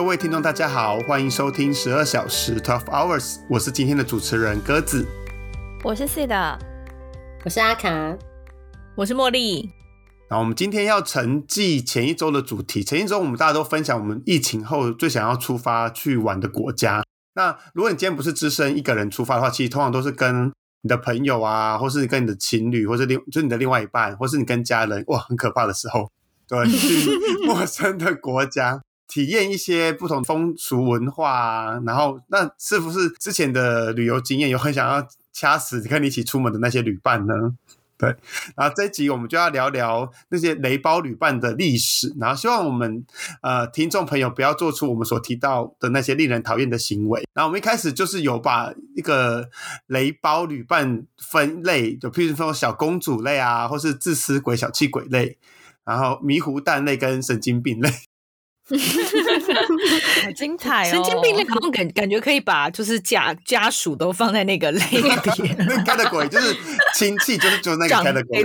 各位听众，大家好，欢迎收听十二小时 （Twelve Hours），我是今天的主持人鸽子，我是 C 的，我是阿卡，我是茉莉。那我们今天要承继前一周的主题，前一周我们大家都分享我们疫情后最想要出发去玩的国家。那如果你今天不是只身一个人出发的话，其实通常都是跟你的朋友啊，或是跟你的情侣，或是另就是你的另外一半，或是你跟家人，哇，很可怕的时候，对，去 陌生的国家体验一些不同风俗文化啊。然后，那是不是之前的旅游经验有很想要掐死跟你一起出门的那些旅伴呢？对，然后这一集我们就要聊聊那些雷包旅伴的历史，然后希望我们呃听众朋友不要做出我们所提到的那些令人讨厌的行为。然后我们一开始就是有把一个雷包旅伴分类，就譬如说小公主类啊，或是自私鬼、小气鬼类，然后迷糊蛋类跟神经病类。好精彩哦！神经病类好像感感觉可以把就是家家属都放在那个类别，那开的鬼就是亲戚，就是就是那个开的鬼，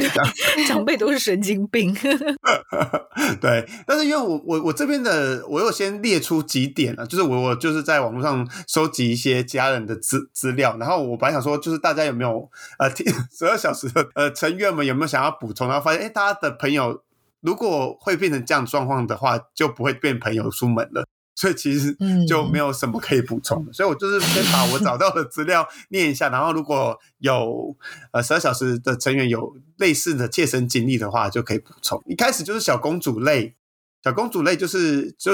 长辈都是神经病。对，但是因为我我我这边的我有先列出几点啊，就是我我就是在网络上收集一些家人的资资料，然后我本来想说，就是大家有没有呃十二小时的呃成员们有没有想要补充，然后发现哎，大家的朋友。如果会变成这样状况的话，就不会变朋友出门了，所以其实就没有什么可以补充的。所以我就是先把我找到的资料念一下，然后如果有呃十二小时的成员有类似的切身经历的话，就可以补充。一开始就是小公主类，小公主类就是就。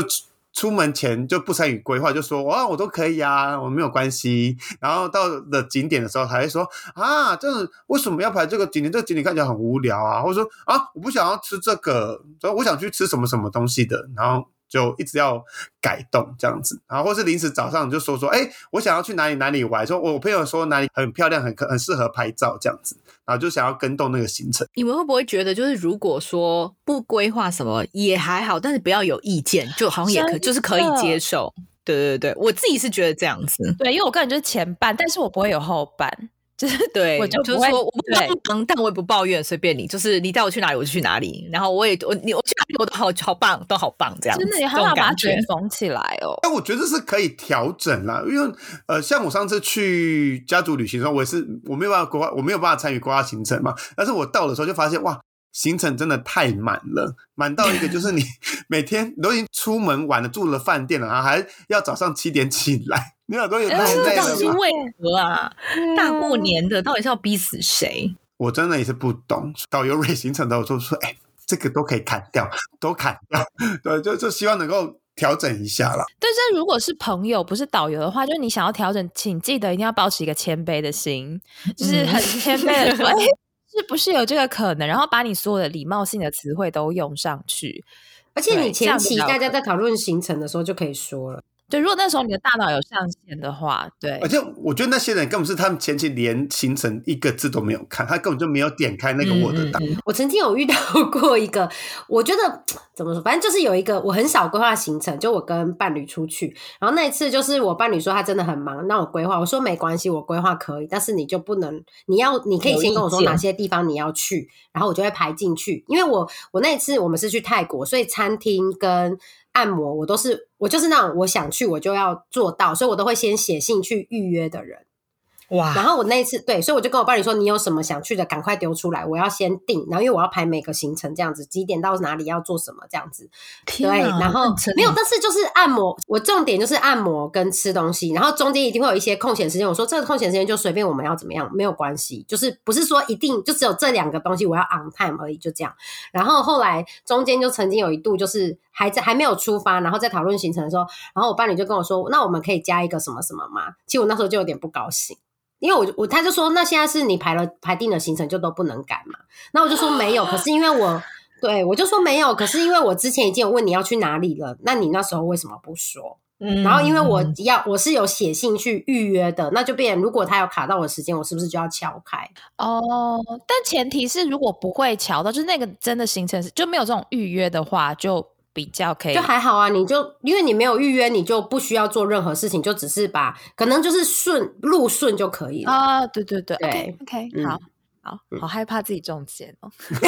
出门前就不参与规划，就说哇，我都可以啊，我没有关系。然后到了景点的时候，还会说啊，这为什么要排这个景点？这个景点看起来很无聊啊，或者说啊，我不想要吃这个，所以我想去吃什么什么东西的。然后。就一直要改动这样子，然后或是临时早上就说说，哎，我想要去哪里哪里玩，说我朋友说哪里很漂亮，很很适合拍照这样子，然后就想要跟动那个行程。你们会不会觉得，就是如果说不规划什么也还好，但是不要有意见，就好像也可就是可以接受。对对对，我自己是觉得这样子。对，因为我个人就是前半，但是我不会有后半。对，我就就是说我不帮忙，但我也不抱怨，随便你，就是你带我去哪里我就去哪里，然后我也我你我去哪里我都好好棒，都好棒，这样真的也很好把卷缝起来哦。但我觉得是可以调整啦，因为呃，像我上次去家族旅行的时候，我也是我没有办法规划，我没有办法参与规划行程嘛，但是我到的时候就发现哇，行程真的太满了，满到一个就是你 每天都已经出门晚了，住了饭店了，然后还要早上七点起来。你耳朵也太累了是为何啊？大过年的，到底是要逼死谁？我真的也是不懂。导游 瑞行程的，我就说，哎，这个都可以砍掉，都砍掉。对，就就希望能够调整一下啦。但是如果是朋友，不是导游的话，就是你想要调整，请记得一定要保持一个谦卑的心，就是很谦卑的说，哎，是不是有这个可能？然后把你所有的礼貌性的词汇都用上去。而且你前期大家在讨论行程的时候就可以说了。对，如果那时候你的大脑有上线的话，对。而且我觉得那些人根本是他们前期连行程一个字都没有看，他根本就没有点开那个 Word 档。我曾经有遇到 过一个，我觉得怎么说，反正就是有一个我很少规划行程，就我跟伴侣出去，然后那一次就是我伴侣说他真的很忙，那我规划，我说没关系，我规划可以，但是你就不能，你要你可以先跟我说哪些地方你要去，然后我就会排进去，因为我我那一次我们是去泰国，所以餐厅跟。按摩我都是我就是那种我想去我就要做到，所以我都会先写信去预约的人。哇！然后我那一次对，所以我就跟我伴侣说：“你有什么想去的，赶快丢出来，我要先定。然后因为我要排每个行程，这样子几点到哪里要做什么这样子。对，然后没有，但是就是按摩，我重点就是按摩跟吃东西，然后中间一定会有一些空闲时间。我说这个空闲时间就随便我们要怎么样，没有关系，就是不是说一定就只有这两个东西我要 on time 而已，就这样。然后后来中间就曾经有一度就是还在还没有出发，然后在讨论行程的时候，然后我伴侣就跟我说：“那我们可以加一个什么什么吗？”其实我那时候就有点不高兴。因为我我他就说，那现在是你排了排定的行程就都不能改嘛？那我就说没有，可是因为我 对我就说没有，可是因为我之前已经有问你要去哪里了，那你那时候为什么不说？嗯，然后因为我要我是有写信去预约的，那就变如果他有卡到我的时间，我是不是就要敲开？哦，但前提是如果不会敲到，就是那个真的行程是就没有这种预约的话就。比较可以，就还好啊。你就因为你没有预约，你就不需要做任何事情，就只是把可能就是顺路顺就可以了啊。对对对，对，OK，好。好好害怕自己中箭哦。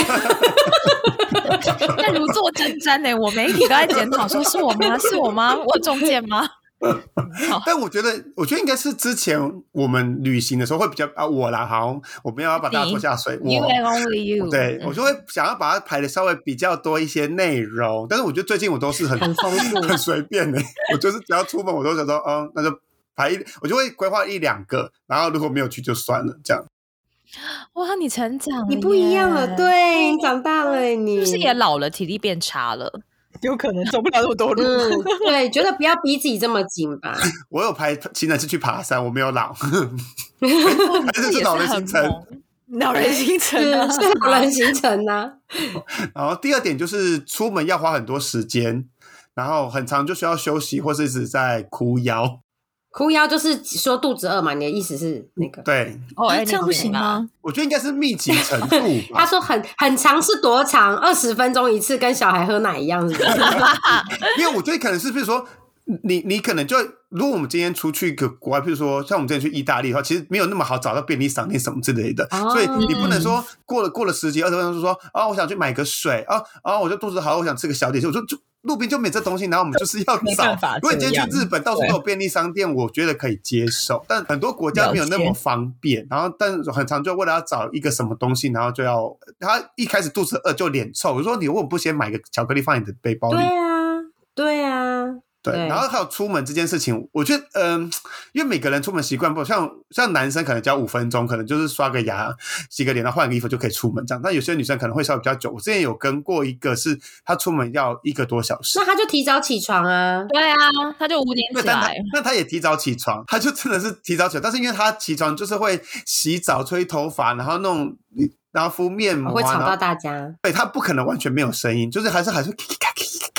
那如坐针毡呢？我每一题都在检讨，说是我吗？是我吗？我中箭吗？但我觉得，我觉得应该是之前我们旅行的时候会比较啊，我啦，好，我没有要把大家拖下水，我 You and only you。对我就会想要把它排的稍微比较多一些内容，但是我觉得最近我都是很很丰富很随便的，我就是只要出门我都想说，嗯，那就排一，我就会规划一两个，然后如果没有去就算了，这样。哇，你成长，你不一样了，，对你长大了，你是不是也老了，体力变差了？有可能走不了那么多路。嗯，对，觉得不要逼自己这么紧吧。我有排行程是去爬山，我没有老，还是这也是老人很行程。猛老人行程是啊，是老人行程呢、然后第二点就是出门要花很多时间，然后很长就需要休息，或是一直在哭腰。哭腰就是说肚子饿嘛，你的意思是那个？对，哦，哎，这样不行？吗？我觉得应该是密集程度吧。他说很很长是多长？二十分钟一次，跟小孩喝奶一样，是不是？因为我觉得可能是，比如说，你你可能就如果我们今天出去一个国外，譬如说像我们之前去意大利的话，其实没有那么好找到便利商店什么之类的，哦所以你不能说过了过了十几二十分钟就说啊，我想去买个水啊啊，我就肚子好，我想吃个小点心，我说就。路边就没这东西，然后我们就是要找。如果你今天去日本，到处都有便利商店，我觉得可以接受。但很多国家没有那么方便，然后但很常就为了要找一个什么东西，然后就要他一开始肚子饿就脸臭。我说你为什么不先买个巧克力放你的背包里对？啊，对啊，对，然后还有出门这件事情，我觉得，嗯、因为每个人出门习惯不像，像男生可能只要五分钟，可能就是刷个牙、洗个脸，然后换个衣服就可以出门这样。但有些女生可能会稍微比较久。我之前有跟过一个是，她出门要一个多小时那，她就提早起床啊。对啊，她就五点起来，那她也提早起床，她就真的是提早起来，但是因为她起床就是会洗澡、吹头发，然后弄，然后敷面膜啊，会吵到大家，对她不可能完全没有声音，就是还是还是咔咔咔咔咔。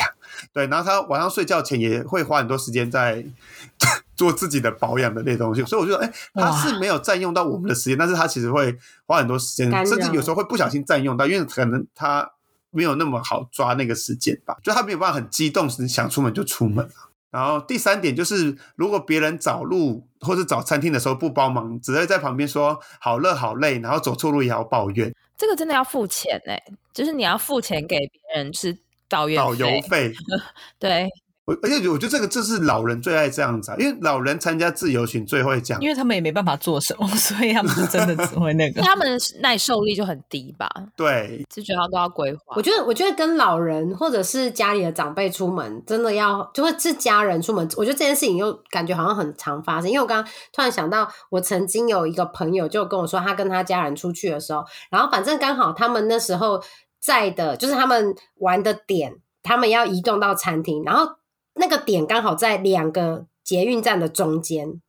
对，然后他晚上睡觉前也会花很多时间在 做自己的保养的那些东西，所以我觉得，哎，她哇。是没有占用到我们的时间，但是他其实会花很多时间甚至有时候会不小心占用到，因为可能他没有那么好抓那个时间吧，就他没有办法很激动，想出门就出门然后第三点就是，如果别人找路或者找餐厅的时候不帮忙，只会在旁边说好热好累，然后走错路也要抱怨。这个真的要付钱哎，就是你要付钱给别人是导游导游费。对，我而且我觉得这个这是老人最爱这样子啊，因为老人参加自由行最会讲因，为他们也没办法做什么，所以他们是真的只会那个。他们的耐受力就很低吧，对就觉得都要规划我。觉得，我觉得跟老人或者是家里的长辈出门，真的要就会是家人出门。我觉得这件事情又感觉好像很常发生，因为我刚刚突然想到，我曾经有一个朋友就跟我说，他跟他家人出去的时候，然后反正刚好他们那时候在的，就是他们玩的点，他们要移动到餐厅，然后那个点刚好在两个捷运站的中间，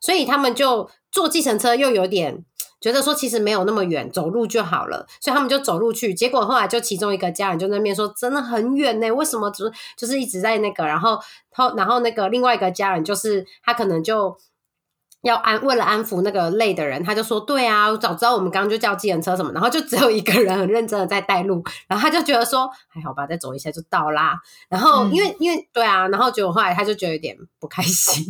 所以他们就坐计程车又有点觉得说其实没有那么远，走路就好了，所以他们就走路去。结果后来就其中一个家人就那边说真的很远呢，为什么只就是一直在那个，然后后然后那个另外一个家人就是他可能就。要安为了安抚那个累的人，他就说：“对啊，我早知道我们刚刚就叫计程车什么。”然后就只有一个人很认真的在带路，然后他就觉得说：“还好吧，再走一下就到啦。”然后因为、因为对啊，然后结果后来他就觉得有点不开心。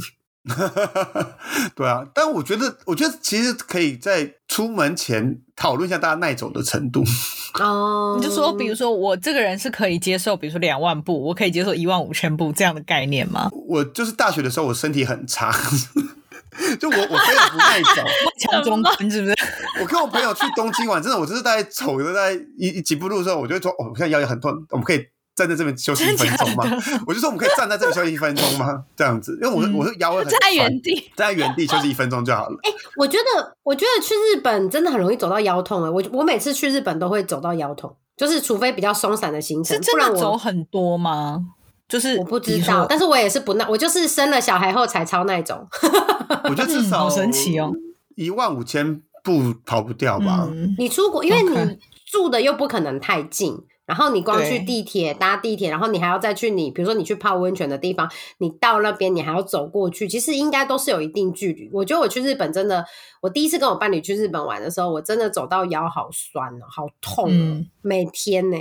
对啊，但我觉得，我觉得其实可以在出门前讨论一下大家耐走的程度。哦，你就说，比如说我这个人是可以接受，比如说两万步，我可以接受一万五千步这样的概念吗？我就是大学的时候，我身体很差，就我我非常不耐走。强中观是不是？我跟我朋友去东京玩，真的，我就是大概走的大概一一几步路的时候，我就会说，哦，我现在腰也很痛，我们可以站在这边休息一分钟吗？我就说我们可以站在这里休息一分钟吗？这样子，因为我嗯我是腰会很在原地，站在原地休息一分钟就好了。哎我觉得，我觉得去日本真的很容易走到腰痛诶。我我每次去日本都会走到腰痛，就是除非比较松散的行程，是真的不然我走很多吗？就是我不知道。但是我也是不耐，我就是生了小孩后才超那种。我觉得至少嗯好神奇哦，一万五千步跑不掉吧。嗯，你出国，因为你住的又不可能太近，然后你光去地铁搭地铁，然后你还要再去你，比如说你去泡温泉的地方，你到那边你还要走过去，其实应该都是有一定距离。我觉得我去日本真的，我第一次跟我伴侣去日本玩的时候，我真的走到腰好酸哦，好痛哦，嗯。每天呢、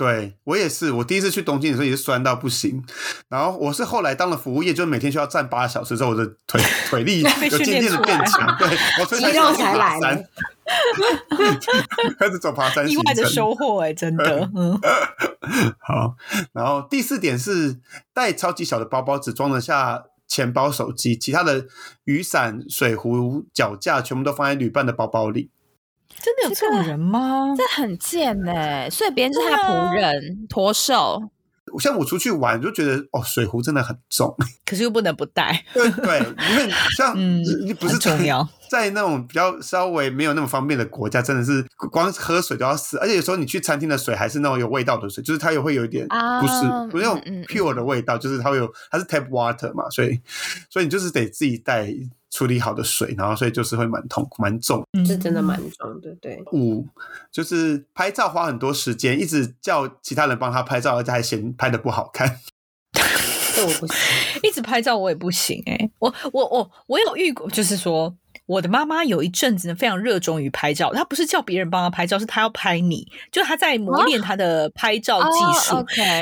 对我也是，我第一次去东京的时候也是酸到不行，然后我是后来当了服务业，就每天需要站八小时之后，我的腿腿力 有渐渐的变强，对我所以肌肉才来了 开始走爬山意外的收获哎、真的，嗯，好，然后第四点是带超级小的包包，只装得下钱包、手机，其他的雨伞、水壶、脚架全部都放在旅伴的包包里。真的有这种人吗？这很贱哎、所以别人就是他仆人、驼兽。像我出去玩，就觉得哦，水壶真的很重。可是又不能不带，对对，因为像嗯你不是很重要。在那种比较稍微没有那么方便的国家，真的是光喝水都要死，而且有时候你去餐厅的水还是那种有味道的水，就是它也会有一点啊不是、不是那种 pure 的味道，就是它会有它是 tap water 嘛，所以所以你就是得自己带处理好的水，然后所以就是会蛮痛苦蛮重。嗯是真的蛮重的，对。五就是拍照花很多时间，一直叫其他人帮他拍照，而且还嫌拍的不好看。这我不行，一直拍照我也不行哎、我我我我有遇过，就是说我的妈妈有一阵子呢非常热衷于拍照，她不是叫别人帮她拍照，是她要拍你，就她在磨练她的拍照技术。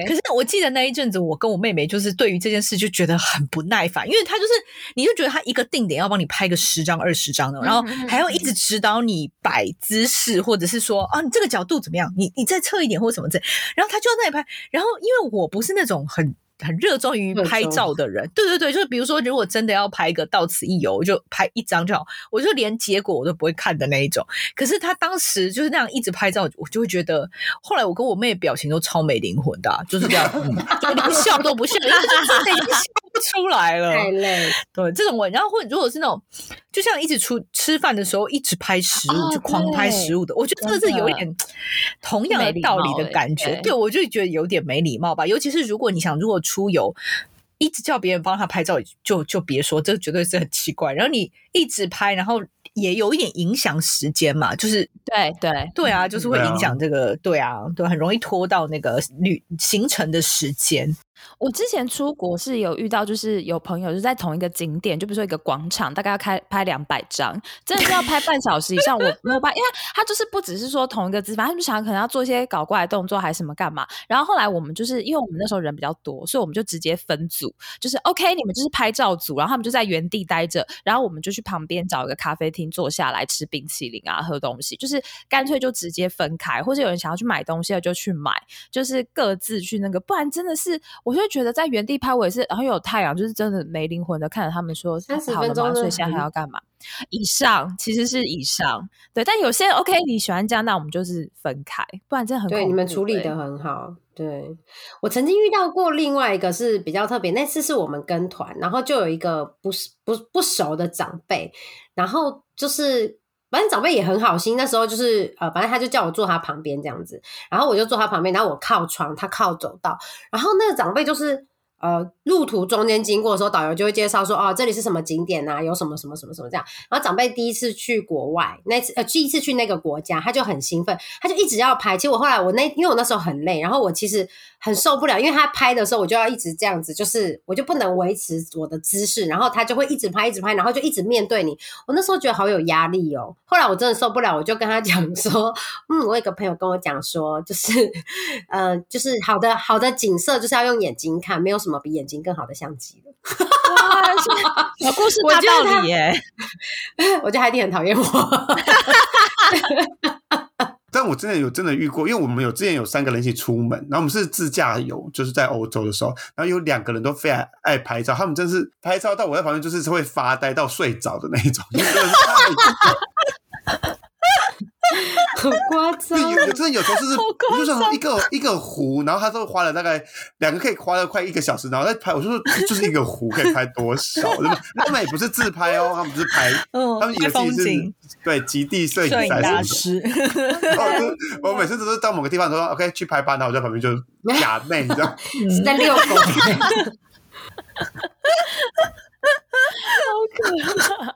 可是我记得那一阵子，我跟我妹妹就是对于这件事就觉得很不耐烦，因为她就是你就觉得她一个定点要帮你拍个十张二十张的，然后还要一直指导你摆姿势，或者是说啊你这个角度怎么样，你你再侧一点或什么之类，然后她就在那里拍，然后因为我不是那种很。很热衷于拍照的人，对对对，就是比如说，如果真的要拍一个到此一游，我就拍一张就好，我就连结果我都不会看的那一种。可是他当时就是那样一直拍照，我就会觉得，后来我跟我妹表情都超没灵魂的啊、就是这样，嗯就连笑都不笑，因为就真的已经笑不出来了。太累。对，这种我，然后或者如果是那种，就像一直出吃饭的时候一直拍食物，哦就狂拍食物的，我觉得这个是有一点同样的道理的感觉。对对，我就觉得有点没礼貌吧。尤其是如果你想，如果出游。一直叫别人帮他拍照，就就别说，这绝对是很奇怪。然后你一直拍，然后也有一点影响时间嘛，就是对对对啊，就是会影响这个，对啊，对，很容易拖到那个旅行程的时间。我之前出国是有遇到，就是有朋友就在同一个景点，就比如说一个广场，大概要开拍两百张，真的是要拍半小时以上。我没有办，因为他就是不只是说同一个姿势，他们想可能要做一些搞怪的动作，还是什么干嘛。然后后来我们就是因为我们那时候人比较多，所以我们就直接分组，就是 OK，你们就是拍照组，然后他们就在原地待着，然后我们就去旁边找一个咖啡厅坐下来吃冰淇淋啊，喝东西，就是干脆就直接分开，或者有人想要去买东西了就去买，就是各自去那个，不然真的是，我就会觉得在原地拍，我也是，然后有太阳，就是真的没灵魂的看着他们说30好了吗？分钟真的所以现在还要干嘛？以上其实是以上，对，但有些 OK，你喜欢这样，那我们就是分开，不然真的很对，你们处理的很好。对我曾经遇到过另外一个是比较特别，那次是我们跟团，然后就有一个不是不不熟的长辈，然后就是反正长辈也很好心，那时候就是呃，反正他就叫我坐他旁边这样子，然后我就坐他旁边，然后我靠床，他靠走道，然后那个长辈就是。呃，路途中间经过的时候，导游就会介绍说，哦，这里是什么景点啊，有什么什么什么什么这样。然后长辈第一次去国外，那次呃第一次去那个国家，他就很兴奋，他就一直要拍。其实我后来我那因为我那时候很累，然后我其实很受不了，因为他拍的时候我就要一直这样子，就是我就不能维持我的姿势，然后他就会一直拍一直拍，然后就一直面对你。我那时候觉得好有压力哦。后来我真的受不了，我就跟他讲说，嗯，我有个朋友跟我讲说，就是 呃，就是好的好的景色就是要用眼睛看，没有什么比眼睛更好的相机了。哇，是有故事大道理耶，我觉得海蒂很讨厌我。但我真的有真的遇过，因为我们有之前有三个人一起出门，然后我们是自驾游，就是在欧洲的时候，然后有两个人都非常爱拍照，他们真是拍照到我在旁边就是会发呆到睡着的那一种，真的是太 很夸张真的有时候就是就想一个一个湖，然后他都花了大概两个可以花了快一个小时，然后再拍，我就说就是一个湖可以拍多少？对吧他们也不是自拍哦，他们不是拍，嗯他们以为拍风自己是景对极地摄影摄影赛大。师，我每次都是到某个地方说 OK 去拍吧，然后我在旁边就假妹，你知道，是在遛狗。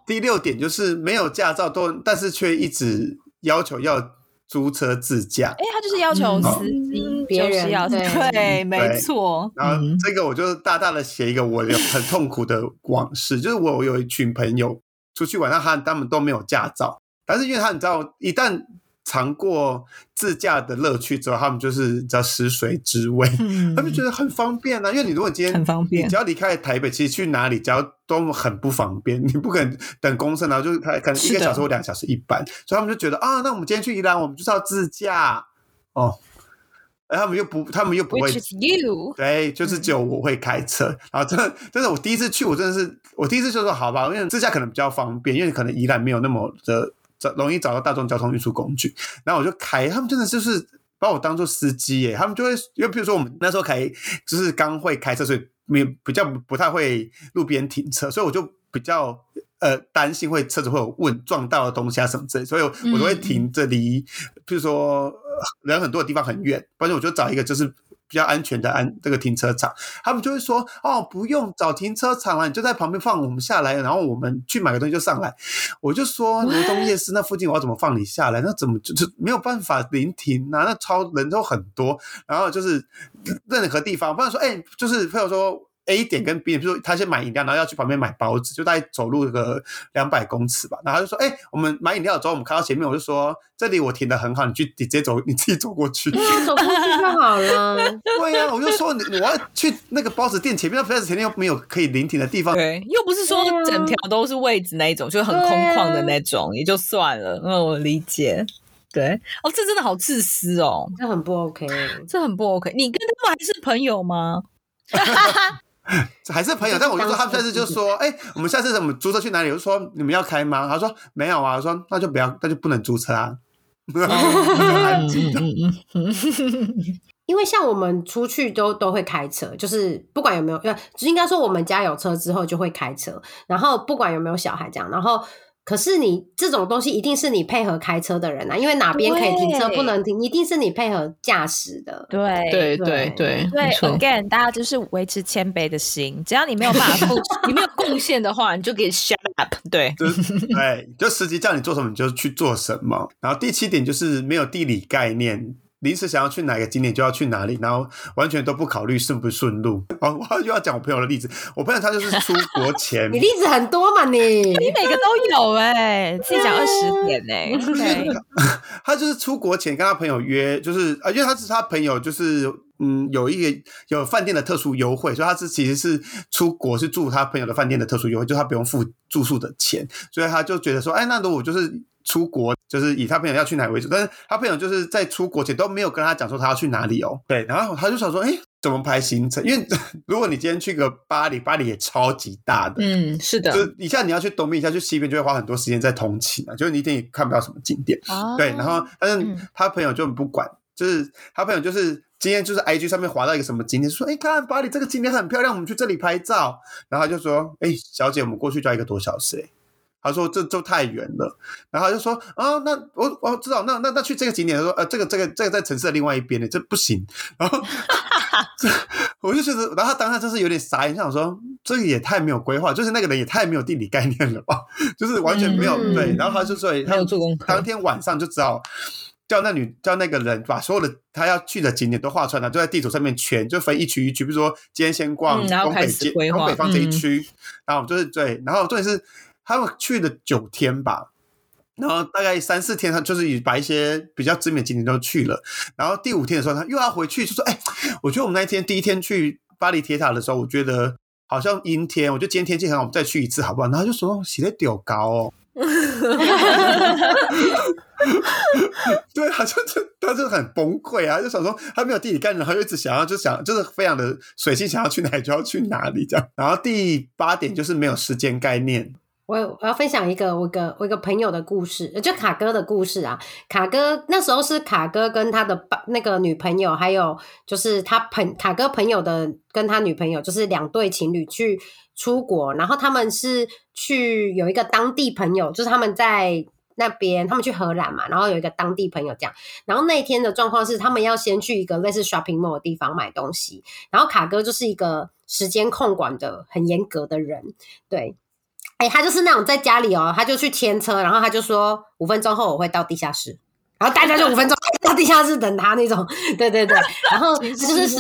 第六点就是没有驾照都，但是却一直要求要租车自驾。哎，他就是要求嗯。司机别人就是要对。对，没错。然后嗯。这个我就大大的写一个我有很痛苦的往事，就是我有一群朋友出去玩，那他他们都没有驾照，但是因为他你知道，一旦尝过自驾的乐趣之后，他们就是叫食髓知味，嗯他们觉得很方便啊。因为你如果今天很方便你只要离开台北，其实去哪里只要都很不方便，你不可能等公车，然后就是他可能一个小时或两个小时一班，所以他们就觉得啊，那我们今天去宜兰，我们就是要自驾哦。哎，他们又不，他们又不会 you？对，就是只有我会开车，然后真的，真的，我第一次去，我真的是，我第一次就说好吧，因为自驾可能比较方便，因为可能宜兰没有那么的找容易找到大众交通运输工具，然后我就开，他们真的就是把我当做司机耶，他们就会，因为比如说我们那时候开，就是刚会开车，所以没有比较不太会路边停车，所以我就比较。呃，担心会车子会有问撞到的东西啊什么之类，所以我都会停这离，譬如说、呃人很多的地方很远，反正我就找一个就是比较安全的安这个停车场。他们就会说哦，不用找停车场了，你就在旁边放我们下来，然后我们去买个东西就上来。我就说罗东夜市那附近我要怎么放你下来？那怎么就是没有办法临停啊？那超人都很多，然后就是任何地方，不然说哎、就是朋友说。A 点跟 B 点，比如说他先买饮料，然后要去旁边买包子，就大概走路个两百公尺吧。然后他就说：“哎、我们买饮料之后，我们看到前面，我就说这里我停的很好，你去你直接走，你自己走过去。”走过去就好了。对呀、我就说你我要去那个包子店前面，那包子前面又没有可以临停的地方。对，又不是说整条都是位置那一种，就很空旷的那种，也就算了。嗯，我理解。对，哦，这真的好自私哦，这很不 OK。这很不 OK。你跟他们还是朋友吗？还是朋友，但我就说他们下次就说，哎、我们下次怎么租车去哪里？我就说你们要开吗？他说没有啊。我说那就不要，那就不能租车啊。因为像我们出去都都会开车，就是不管有没有，呃，应该说我们家有车之后就会开车，然后不管有没有小孩这样，然后可是你这种东西一定是你配合开车的人啊，因为哪边可以停车不能停，一定是你配合驾驶的。对对对对对，对没错。，again，大家就是维持谦卑的心，只要你没有办法付出，你没有贡献的话，你就给 shut up。对，就是对，就司机叫你做什么你就去做什么。然后第七点就是没有地理概念。临时想要去哪个景点就要去哪里，然后完全都不考虑顺不顺路。哦，我又要讲我朋友的例子。我朋友他就是出国前 你例子很多嘛你？你每个都有哎、自己讲二十点 哎、他就是出国前跟他朋友约，就是啊，因为他是他朋友，就是嗯，有一个有饭店的特殊优惠，所以他是其实是出国是住他朋友的饭店的特殊优惠，就他不用付住宿的钱，所以他就觉得说，哎，那如果就是出国，就是以他朋友要去哪里为主，但是他朋友就是在出国前都没有跟他讲说他要去哪里哦，对，然后他就想说，哎，怎么排行程？因为 如果你今天去个巴黎，巴黎也超级大的，嗯，是的，就是一下你要去东边，一下去西边，就会花很多时间在通勤啊，就是你一天也看不到什么景点。哦对，然后但是嗯他朋友就不管，就是他朋友就是今天就是 IG 上面划到一个什么景点，说哎看巴黎这个景点很漂亮，我们去这里拍照。然后他就说哎小姐，我们过去就要一个多小时哎。他说这就太远了，然后他就说啊，那我我知道，那那那去这个景点，他说呃，这个这个这个在城市的另外一边呢，这不行。然后 这我就觉得，然后他当下就是有点傻眼，想说这个也太没有规划，就是那个人也太没有地理概念了吧，就是完全没有、嗯对。然后他就说他有做功课当天晚上就只好叫那女叫那个人把所有的他要去的景点都画出来，就在地图上面圈，就分一区一区，比如说今天先逛东北街、东北方这一嗯区，然后就是对，然后重点是他们去了九天吧。然后大概三四天，他就是把一些比较知名的景点都去了。然后第五天的时候，他又要回去，就说：“哎，我觉得我们那一天第一天去巴黎铁塔的时候，我觉得好像阴天，我觉得今天天气很好，我们再去一次好不好？”然后他就说：“洗的屌高哦。”对，好像就他就很崩溃啊，就想说他没有地理概念，然后又一直想要就想就是非常的随性，想要去哪里就要去哪里这样。然后第八点就是没有时间概念，我我要分享一个我个我一个朋友的故事，就卡哥的故事啊。卡哥那时候是卡哥跟他的那个女朋友，还有就是他朋卡哥朋友的跟他女朋友，就是两对情侣去出国，然后他们是去有一个当地朋友，就是他们在。那边他们去荷兰嘛，然后有一个当地朋友这样，然后那天的状况是他们要先去一个类似 shopping mall 的地方买东西，然后卡哥就是一个时间控管的很严格的人，对，哎、他就是那种在家里哦，他就去牵车，然后他就说五分钟后我会到地下室，然后大家就五分钟到地下室等他那种，对对对，然后 他就是时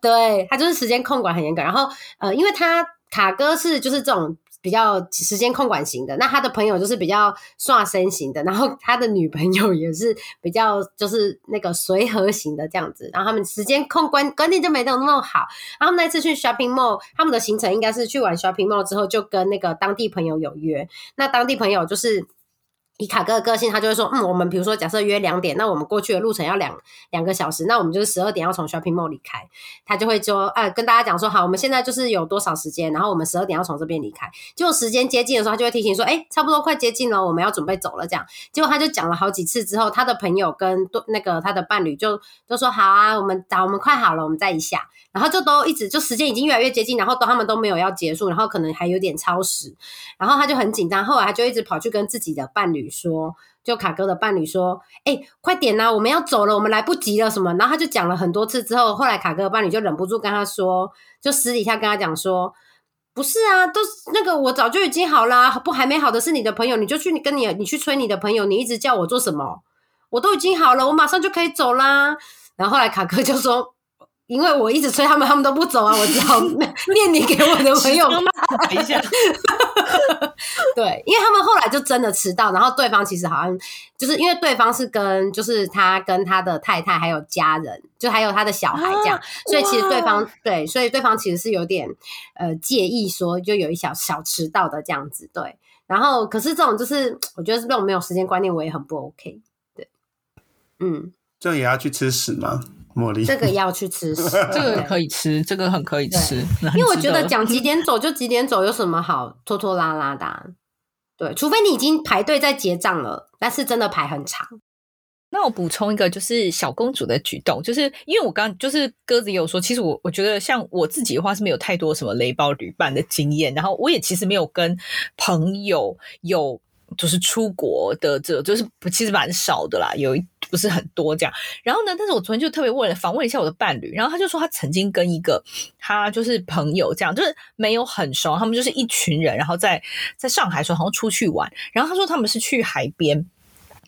对他就是时间控管很严格，然后呃，因为他卡哥是就是这种比较时间控管型的，那他的朋友就是比较刷身型的，然后 他的女朋友也是比较就是那个随和型的这样子，然后他们时间控管管理就没有那么好。然后那次去 shopping mall，他们的行程应该是去完 shopping mall 之后就跟那个当地朋友有约，那当地朋友就是。以卡哥的个性，他就会说：“嗯，我们比如说假设约两点，那我们过去的路程要两两个小时，那我们就是十二点要从 shopping mall 离开。”他就会说：“哎，跟大家讲说，好，我们现在就是有多少时间，然后我们十二点要从这边离开。结果时间接近的时候，他就会提醒说：‘哎，差不多快接近了，我们要准备走了。’这样，结果他就讲了好几次之后，他的朋友跟那个他的伴侣就都说：‘好啊，我们早，我们快好了，我们再一下。’然后就都一直就时间已经越来越接近，然后都他们都没有要结束，然后可能还有点超时，然后他就很紧张，后来他就一直跑去跟自己的伴侣说。就卡哥的伴侣说：“哎，快点呐，我们要走了，我们来不及了什么？”然后他就讲了很多次之后，后来卡哥的伴侣就忍不住跟他说，就私底下跟他讲说：“不是啊，都那个我早就已经好啦，不还没好的是你的朋友，你就去跟你你去催你的朋友，你一直叫我做什么？我都已经好了，我马上就可以走啦。”然后后来卡哥就说。因为我一直催他们，他们都不走啊，我只好念你给我的朋友 一下。对，因为他们后来就真的迟到，然后对方其实好像就是因为对方是跟就是他跟他的太太还有家人，就还有他的小孩这样，所以其实对方对，所以对方其实是有点呃介意说就有一小小迟到的这样子。对，然后可是这种就是 我觉得这种没有时间观念，我也很不 OK。对，嗯，这也要去吃屎吗？茉莉，这个要去吃，这个可以吃，这个很可以吃。因为我觉得讲几点走就几点走，有什么好拖拖拉拉的？对，除非你已经排队在结账了，但是真的排很长。那我补充一个，就是小公主的举动，就是因为我刚就是鸽子也有说，其实我我觉得像我自己的话是没有太多什么雷包旅伴的经验，然后我也其实没有跟朋友有。就是出国的这，就是其实蛮少的啦，有一不是很多这样。然后呢，但是我昨天就特别问了访问一下我的伴侣，然后他就说他曾经跟一个他就是朋友这样，就是没有很熟，他们就是一群人，然后在在上海时候好像出去玩，然后他说他们是去海边，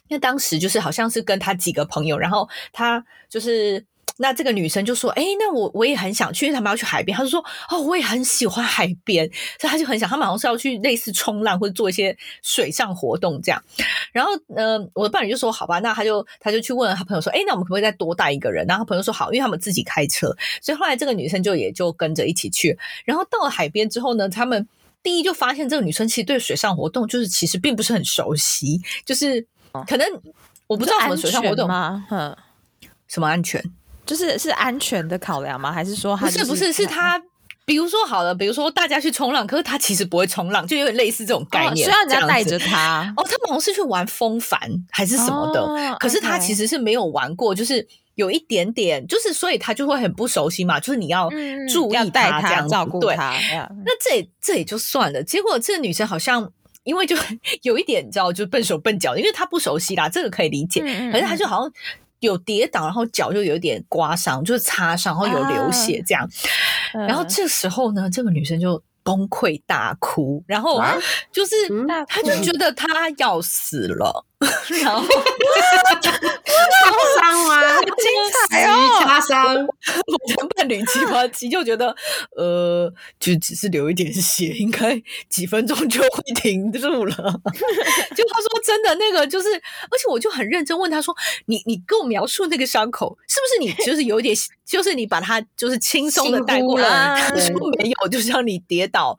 因为当时就是好像是跟他几个朋友，然后他就是。那这个女生就说：“哎，那我我也很想去，因为他们要去海边。”她就说：“哦，我也很喜欢海边，所以她就很想，他们好像是要去类似冲浪或者做一些水上活动这样。”然后，呃，我的伴侣就说：“好吧，那他就他就去问了他朋友说：‘哎，那我们可不可以再多带一个人？’然后他朋友说：‘好，因为他们自己开车。’所以后来这个女生就也就跟着一起去。然后到了海边之后呢，他们第一就发现这个女生其实对水上活动就是其实并不是很熟悉，就是可能我不知道什么水上活动吗？嗯，什么安全？”就是是安全的考量吗？还是说不是不是是他？比如说好了，比如说大家去冲浪，可是他其实不会冲浪，就有点类似这种概念，需要人家带着他。哦，他们好像是去玩风帆还是什么的，可是他其实是没有玩过，就是有一点点，就是所以他就会很不熟悉嘛。就是你要注意他这样照顾他。那这这也就算了。结果这个女生好像因为就 有一点你知道，就笨手笨脚，因为她不熟悉啦，这个可以理解。可是她就好像。有跌倒，然后脚就有点刮伤，就是擦伤，然后有流血这样。然后这时候呢，这个女生就崩溃大哭，然后 就是她就觉得她要死了。然后擦伤吗？精彩哦！擦伤，我的伴侣七八七就觉得，呃，就只是流一点血，应该几分钟就会停住了。就他说真的，那个就是，而且我就很认真问他说：“你你跟我描述那个伤口，是不是你就是有点，就是你把它就是轻松的带过来？”他说没有，就像你跌倒。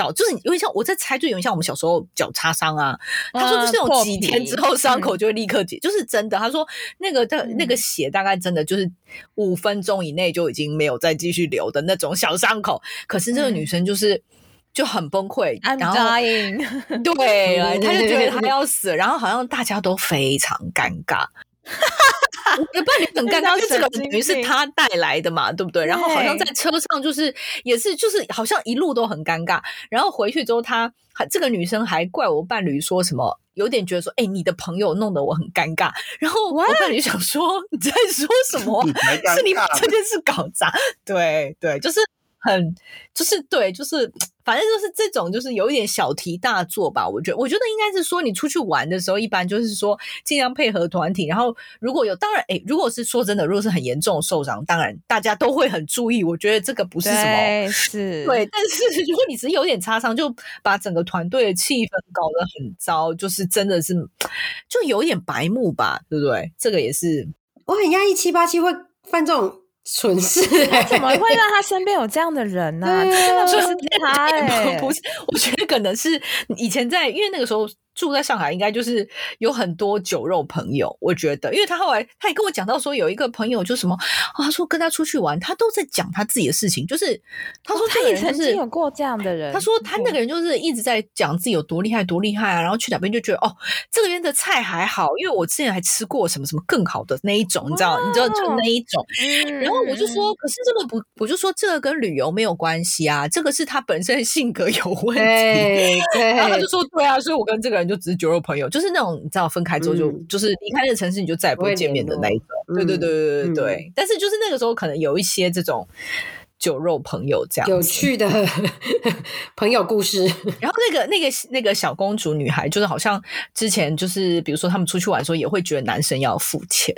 脚就是因为像我在猜，就有点像我们小时候脚擦伤啊。他说就是那种几天之后伤口就会立刻解，就是真的。他说那个的那个血大概真的就是五分钟以内就已经没有再继续流的那种小伤口。可是这个女生就是就很崩溃，然后 对，他就觉得他 要死，然后好像大家都非常尴尬。我的伴侣很尴尬，就这个等于是他带来的嘛，对不对？然后好像在车上就是也是就是好像一路都很尴尬。然后回去之后，他还这个女生还怪我伴侣说什么，有点觉得说，哎，你的朋友弄得我很尴尬。然后我伴侣想说你在说什么？是你把这件事搞砸？对对，就是很就是对，就是反正就是这种，就是有一点小题大做吧。我觉得，我觉得应该是说，你出去玩的时候，一般就是说尽量配合团体。然后如果有，当然，哎，如果是说真的，如果是很严重受伤，当然大家都会很注意。我觉得这个不是什么是对，但是 如果你只是有点擦伤，就把整个团队的气氛搞得很糟，就是真的是就有点白目吧，对不对？这个也是，我很压抑七八七会犯这种。蠢事 怎么会让他身边有这样的人呢？真的不是他，不是，我觉得可能是以前在，因为那个时候。住在上海应该就是有很多酒肉朋友，我觉得，因为他后来他也跟我讲到说，有一个朋友就什么，他说跟他出去玩，他都在讲他自己的事情，就是他说他也曾经有过这样的人，他说他那个人就是一直在讲自己有多厉害多厉害啊，然后去哪边就觉得哦，这边的菜还好，因为我之前还吃过什么什么更好的那一种，你知道，你知道就那一种，然后我就说，可是这个不，我就说这个跟旅游没有关系啊，这个是他本身性格有问题，然后他就说对啊，所以我跟这个人。就只是酒肉朋友，就是那种你知道分开之后就就是离开那个城市你就再也不会见面的那一种。对对对对对对。但是就是那个时候可能有一些这种酒肉朋友这样有趣的 朋友故事。然后那个那个那个小公主女孩，就是好像之前就是比如说他们出去玩的时候，也会觉得男生要付钱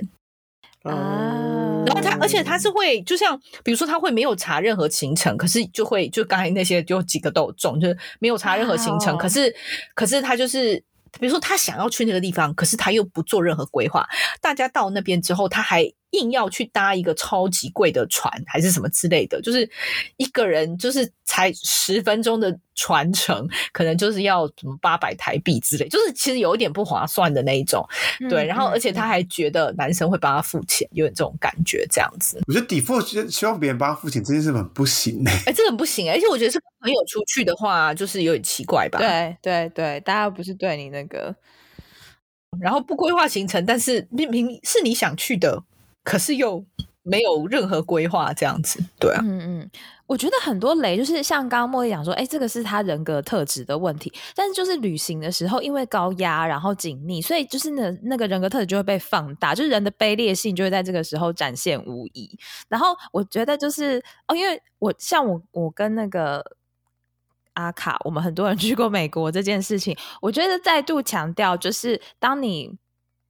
啊。然后他而且他是会就像比如说他会没有查任何行程，可是就会就刚才那些就几个都有中，就是没有查任何行程，可是可是他就是。比如说，他想要去那个地方，可是他又不做任何规划。大家到那边之后，他还硬要去搭一个超级贵的船，还是什么之类的。就是一个人，就是才十分钟的船程，可能就是要什么八百台币之类，就是其实有一点不划算的那一种。对，然后而且他还觉得男生会帮他付钱，有点这种感觉，这样子。我觉得底付希望别人帮他付钱这件事很不行哎，哎，这很不行哎，而且我觉得是。朋友出去的话，就是有点奇怪吧？对对对，大家不是对你那个，然后不规划行程，但是明明是你想去的，可是又没有任何规划，这样子，对啊，嗯嗯，我觉得很多雷就是像刚刚茉莉讲说，哎，这个是他人格特质的问题，但是就是旅行的时候，因为高压然后紧密，所以就是那那个人格特质就会被放大，就是人的卑劣性就会在这个时候展现无疑。然后我觉得就是哦，因为我像我我跟那个。阿卡，我们很多人去过美国这件事情，我觉得再度强调，就是当你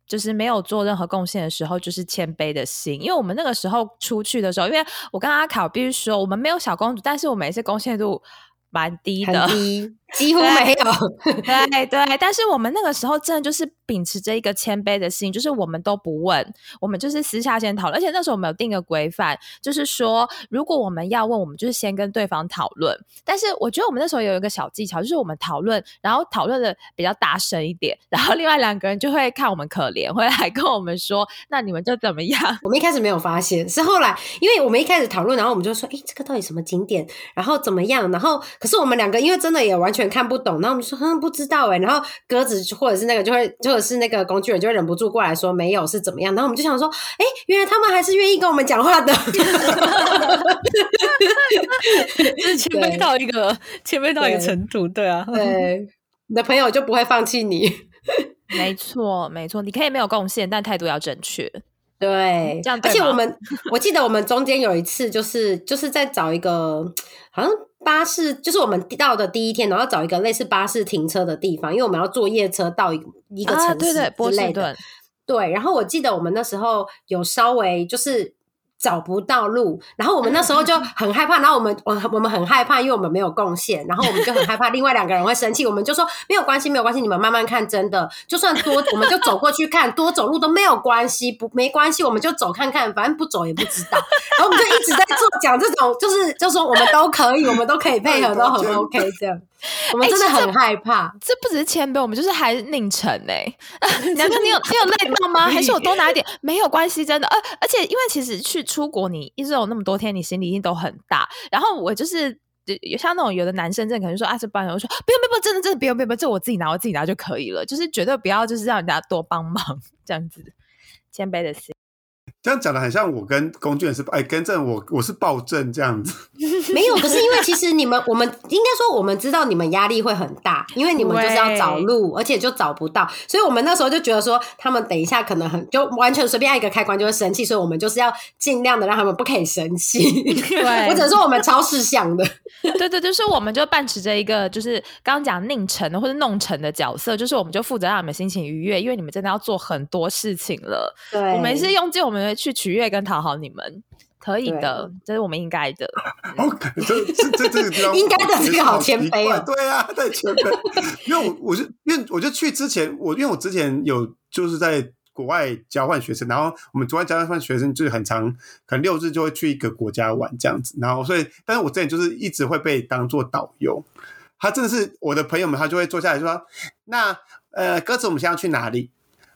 就是没有做任何贡献的时候，就是谦卑的心。因为我们那个时候出去的时候，因为我跟阿卡，我必须说，我们没有小公主，但是我们也是贡献度蛮低的。几乎没有，对对，但是我们那个时候真的就是秉持着一个谦卑的心，就是我们都不问，我们就是私下先讨论，而且那时候我们有定个规范，就是说如果我们要问，我们就是先跟对方讨论。但是我觉得我们那时候有一个小技巧，就是我们讨论，然后讨论的比较大声一点，然后另外两个人就会看我们可怜，会来跟我们说，那你们就怎么样？我们一开始没有发现，是后来，因为我们一开始讨论，然后我们就说，哎，这个到底什么景点，然后怎么样？然后可是我们两个因为真的也完全。看不懂，然后我们说哼不知道哎，然后鸽子或者是那个就会，或者是那个工具人就会忍不住过来说没有是怎么样，然后我们就想说，哎，原来他们还是愿意跟我们讲话的，是谦卑到一个谦卑到一个程度，对啊，对，你的朋友就不会放弃你，没错没错，你可以没有贡献，但态度要正确，对，这样，而且我们我记得我们中间有一次就是就是在找一个好像。巴士就是我们到的第一天，然后找一个类似巴士停车的地方，因为我们要坐夜车到一一个城市之类的。对，然后我记得我们那时候有稍微就是。找不到路，然后我们那时候就很害怕，然后我们我我们很害怕，因为我们没有贡献，然后我们就很害怕另外两个人会生气，我们就说没有关系，没有关系，你们慢慢看，真的就算多，我们就走过去看，多走路都没有关系，不没关系，我们就走看看，反正不走也不知道。然后我们就一直在做讲这种，就是就说我们都可以，我们都可以配合，都很 OK 这样。我们真的很害怕，这不只是谦卑，我们就是还宁诚哎。难道你有你有累到吗？还是我多拿一点？没有关系，真的。而而且因为其实去出国，你一直有那么多天，你行李一定都很大。然后我就是像那种有的男生，真的可能说啊，这帮人，我说不用不用，真的真的不用不用，这我自己拿，我自己拿就可以了。就是绝对不要就是让人家多帮忙 这样子，谦卑的心。这样讲的很像我跟工具人是哎跟正我我是暴政这样子，没有，可是因为其实你们我们应该说我们知道你们压力会很大，因为你们就是要找路，而且就找不到，所以我们那时候就觉得说他们等一下可能很就完全随便按一个开关就会生气，所以我们就是要尽量的让他们不可以生气。对我只能说我们超市想的，对对，就是我们就扮持着一个就是刚刚讲宁臣或者弄臣的角色，就是我们就负责让你们心情愉悦，因为你们真的要做很多事情了。对，我们是用尽我们的去取悦跟讨好你们，可以的，这是我们应该的。好，这这这这个应该的这个好谦卑哦对啊，太谦卑。因为我我是因为我就去之前，我因为我之前有就是在国外交换学生，然后我们国外交换学生就是很长，可能六日就会去一个国家玩这样子，然后所以，但是我之前就是一直会被当做导游。他真的是我的朋友们，他就会坐下来说：“那呃，鸽子，我们现在要去哪里？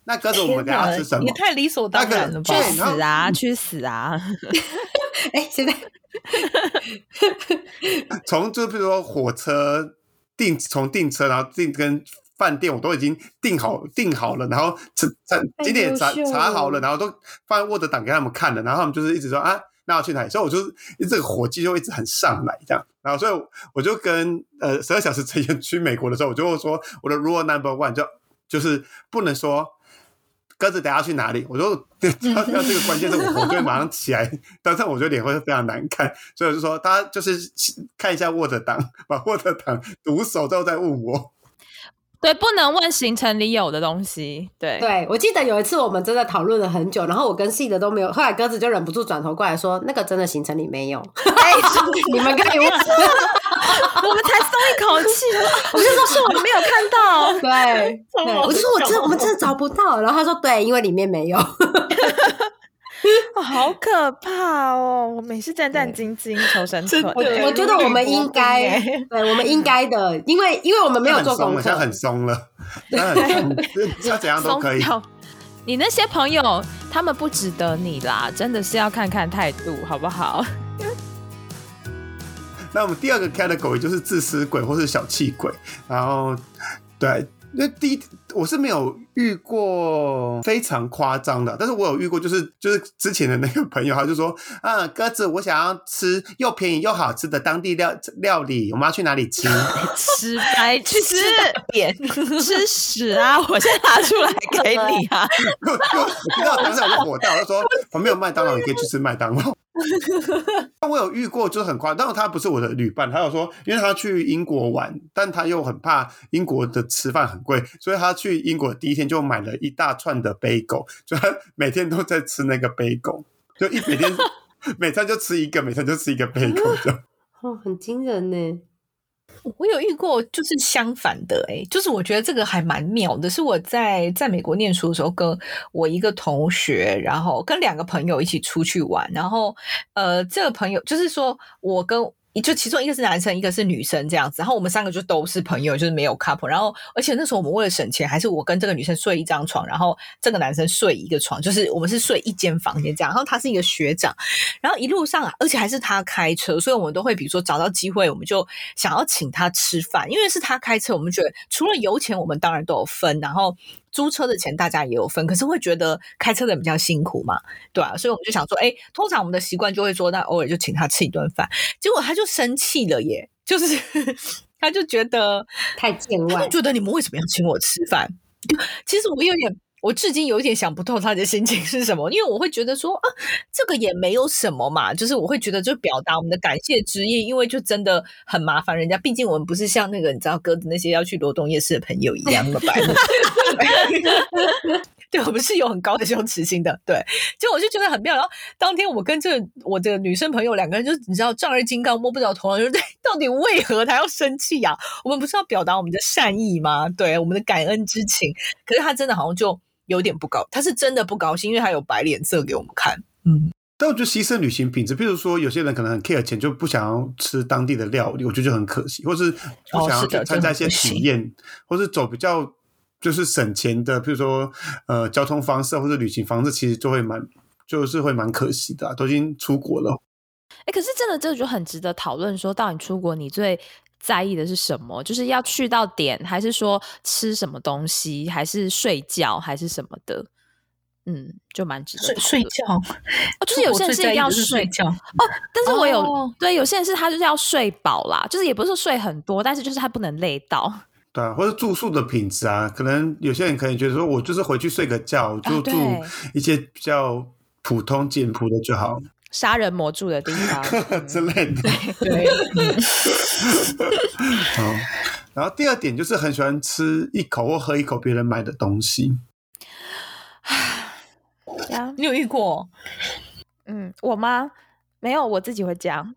那跟着，我们等下要吃什么你？”太理所当然了吧去？死啊！去死啊！哎，现在 从就比如说火车订，从订车，然后订跟饭店，我都已经订好订好了，然后查查景点查查好了，然后都放在 Word 档给他们看了，然后他们就是一直说啊，那要去哪里？所以我就是这个火气就一直很上来这样，然后所以我就跟呃十二小时之前去美国的时候，我就说我的 rule number one 就就是不能说。鸽子等下去哪里？我说要要这个关键是，我我就马上起来，但是我觉得脸会非常难看，所以我就说大家就是看一下 Word 档，把 Word 档读熟之后再问我。对，不能问行程里有的东西。对，对我记得有一次我们真的讨论了很久，然后我跟 C 的都没有，后来鸽子就忍不住转头过来说：“那个真的行程里没有，哎，你们可以问。我们才松一口气。我就说是我们没有看到。对”对，我就说我真我们真的找不到，然后他说：“对，因为里面没有。哦 好可怕哦！我每次战战兢兢求生存。我对我觉得我们应该对我们应该的，因为因为我们没有做功课，现在很松了，他很松，他怎样都可以。你那些朋友，他们不值得你啦，真的是要看看态度，好不好？那我们第二个 category 就是自私鬼或是小气鬼，然后对，那第一我是没有遇过非常夸张的，但是我有遇过，就是就是之前的那个朋友，他就说啊，鸽子，我想要吃又便宜又好吃的当地料料理，我们要去哪里吃？吃白去吃点吃屎啊！我先拿出来给你啊！我我听到当时我就火大，我就说旁边有麦当劳，你可以去吃麦当劳。我有遇过，就是很夸张，但是他不是我的旅伴，他有说，因为他去英国玩，但他又很怕英国的吃饭很贵，所以他去英国第一天就买了一大串的贝狗，所以他每天都在吃那个贝狗，就一每天 每餐就吃一个，每餐就吃一个贝狗这样。哦，很惊人呢。我有遇过，就是相反的、欸，就是我觉得这个还蛮妙的。是我在在美国念书的时候，跟我一个同学，然后跟两个朋友一起出去玩，然后呃，这个朋友就是说我跟。就其中一个是男生，一个是女生这样子，然后我们三个就都是朋友，就是没有 couple。然后，而且那时候我们为了省钱，还是我跟这个女生睡一张床，然后这个男生睡一个床，就是我们是睡一间房间这样。然后他是一个学长，然后一路上啊，而且还是他开车，所以我们都会比如说找到机会，我们就想要请他吃饭，因为是他开车，我们觉得除了油钱，我们当然都有分，然后租车的钱大家也有分，可是会觉得开车的人比较辛苦嘛，对啊，所以我们就想说，哎，通常我们的习惯就会说，那偶尔就请他吃一顿饭，结果他就生气了耶，就是 他就觉得太见外他就，觉得你们为什么要请我吃饭？其实我有点，我至今有点想不透他的心情是什么，因为我会觉得说啊，这个也没有什么嘛，就是我会觉得就表达我们的感谢之意，因为就真的很麻烦人家，毕竟我们不是像那个你知道鸽子那些要去罗东夜市的朋友一样那么白目。对，我们是有很高的羞耻心的，对，就我就觉得很妙。然后当天我跟这个我的女生朋友两个人，就你知道丈二金刚摸不着头脑，就是 到底为何他要生气呀、我们不是要表达我们的善意吗？对，我们的感恩之情。可是他真的好像就有点不高，他是真的不高兴，因为他有摆脸色给我们看。嗯，但我觉得牺牲旅行品质，比如说有些人可能很 care 钱，就不想要吃当地的料理，我觉得就很可惜，或是不想要参加一些体验，或是走比较就是省钱的，譬如说呃交通方式或者旅行方式，其实就会蛮就是会蛮可惜的啊、都已经出国了。哎，可是真的这个就很值得讨论，说到你出国你最在意的是什么？就是要去到点，还是说吃什么东西，还是睡觉，还是什么的？嗯，就蛮值得睡睡觉，哦，就是有些人是一定要睡睡觉。哦，但是我有、哦对有些人是他就是要睡饱啦，就是也不是说睡很多，但是就是他不能累到。对啊，或者住宿的品质啊，可能有些人可能觉得说，我就是回去睡个觉，我就住一些比较普通简朴的就好杀人魔住的地方，嗯 之类的。对，好，然后第二点就是很喜欢吃一口或喝一口别人买的东西。这样你有遇过？嗯，我吗？没有，我自己会这样。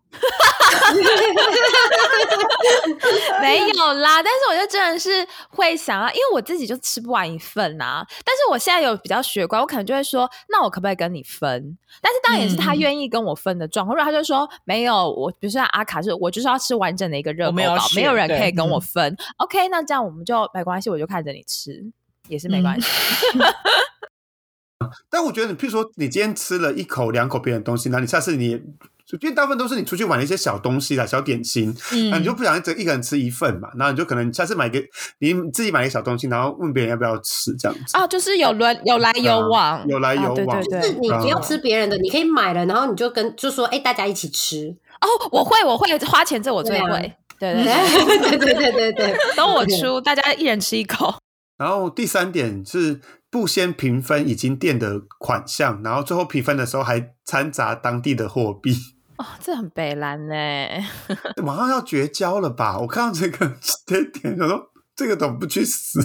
没有啦，但是我就真的是会想要，因为我自己就吃不完一份啊。但是我现在有比较学乖，我可能就会说，那我可不可以跟你分？但是当然也是他嗯愿意跟我分的状况。如果他就说没有，我比如说阿卡是，我就是要吃完整的一个热狗堡，没有人可以跟我嗯分。OK，那这样我们就没关系，我就看着你吃，也是没嗯关系。但我觉得你，譬如说你今天吃了一口、两口别人的东西，那你下次你也，因为大部分都是你出去玩的一些小东西啦、小点心，那你就嗯，不想只一个人吃一份嘛，然后你就可能下次买一个你自己买一个小东西，然后问别人要不要吃这样子。啊，就是有轮有来有往，有来有啊对往对对，就是你不要吃别人的，你可以买了，然后你就跟就说，哎、大家一起吃。哦，我会，我会花钱，这我最会。对对 对，对对对对对，都我出，大家一人吃一口。然后第三点是不先评分已经垫的款项，然后最后评分的时候还掺杂当地的货币，哦，这很北蓝呢。马上要绝交了吧？我看到这个 这一点，我说这个怎么不去死？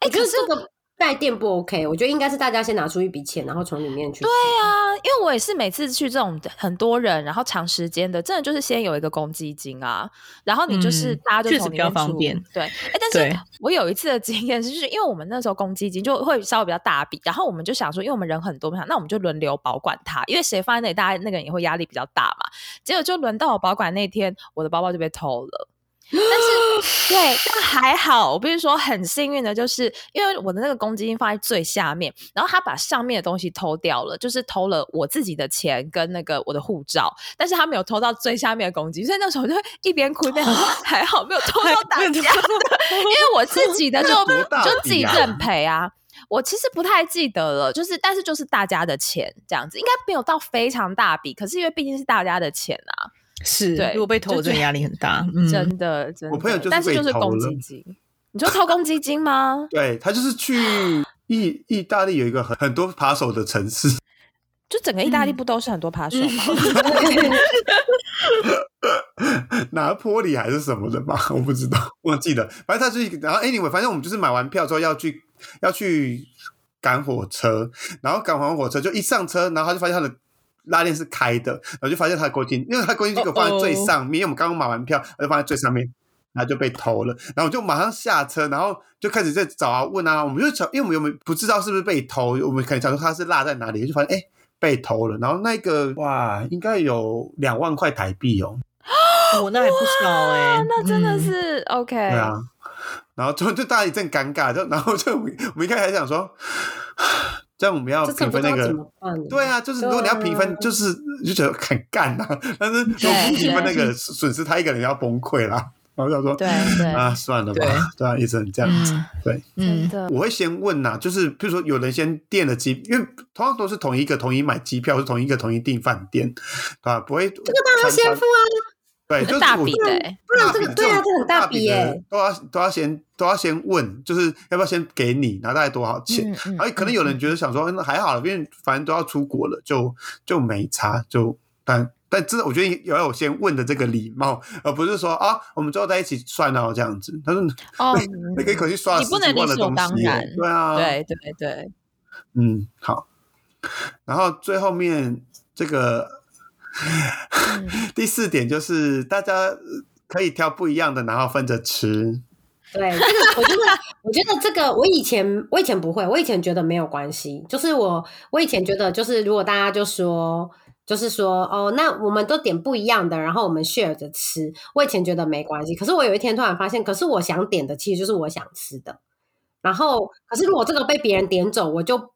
哎、可是这个带电不 OK，我觉得应该是大家先拿出一笔钱，然后从里面去。对对啊，因为我也是每次去这种很多人，然后长时间的，真的就是先有一个公积金啊，然后你就是嗯大家就从里面出方便对，哎，但是我有一次的经验是，就是因为我们那时候公积金就会稍微比较大笔，然后我们就想说，因为我们人很多，我们想那我们就轮流保管它，因为谁放在那里，大家那个人也会压力比较大嘛。结果就轮到我保管那天，我的包包就被偷了。但是对，但还好，我必须说很幸运的，就是因为我的那个公积金放在最下面，然后他把上面的东西偷掉了，就是偷了我自己的钱跟那个我的护照，但是他没有偷到最下面的公积金，所以那时候我就会一边哭一边说，还好没有偷到大家的，因为我自己的就就自己认赔啊。我其实不太记得了，就是但是就是大家的钱这样子，应该没有到非常大笔，可是因为毕竟是大家的钱啊，是，对如果被偷，我真的压力很大。嗯，真的真的。我朋友就是但是被就是公偷了积金，你说偷公积金吗？对他就是去意意大利有一个很很多扒手的城市，就整个意大利嗯不都是很多扒手吗？拿坡里还是什么的吧，我不知道，忘记了。反正他是一个，然后 anyway，反正我们就是买完票之后要去要去赶火车，然后赶完火车就一上车，然后他就发现他的拉链是开的，然后就发现他的公斤，因为他公斤就给我放在最上面，因为我们刚刚买完票，他就放在最上面。然后就被偷了，然后我就马上下车，然后就开始在找啊问啊，我们就找，因为我们有没有不知道是不是被偷，我们可能想说他是落在哪里，就发现哎被偷了，然后那个哇应该有两万块台币哦，我 那还不少哎，那真的嗯是 OK。对啊，然后就就大家一阵尴尬，就然后就我们我们一开始还想说，这样我们要评分那个？对啊，就是如果你要评分，啊就是就觉得很干啊，但是如果不评分那个损失，他一个人要崩溃啦。然后就说对对啊，算了吧，对对啊，一直这样子嗯，对。嗯，的我会先问呐、就是比如说有人先订了机，因为同样都是同一个同一买机票，是同一个同一订饭店，啊？不会这个当要先付啊，对，就是大我笔的欸不然这个对啊种这很大笔耶都要都要先都要先问，就是要不要先给你，拿大概多少钱？嗯嗯然后可能有人觉得想说，那还好，因为反正都要出国了，就就没差，就但但真的，我觉得要有先问的这个礼貌，而不是说啊，我们最后在一起算哦这样子。他说哦，那个一口气刷了你不十几万的能理所东西耶当然，对啊，对对对，嗯，好。然后最后面这个、嗯 第四点就是大家可以挑不一样的，然后分着吃。对，这个我觉得，我觉得这个我以前我以前不会，我以前觉得没有关系，就是我我以前觉得就是如果大家就说。就是说，哦，那我们都点不一样的，然后我们 share 着吃。我以前觉得没关系，可是我有一天突然发现，可是我想点的其实就是我想吃的。然后，可是如果这个被别人点走，我就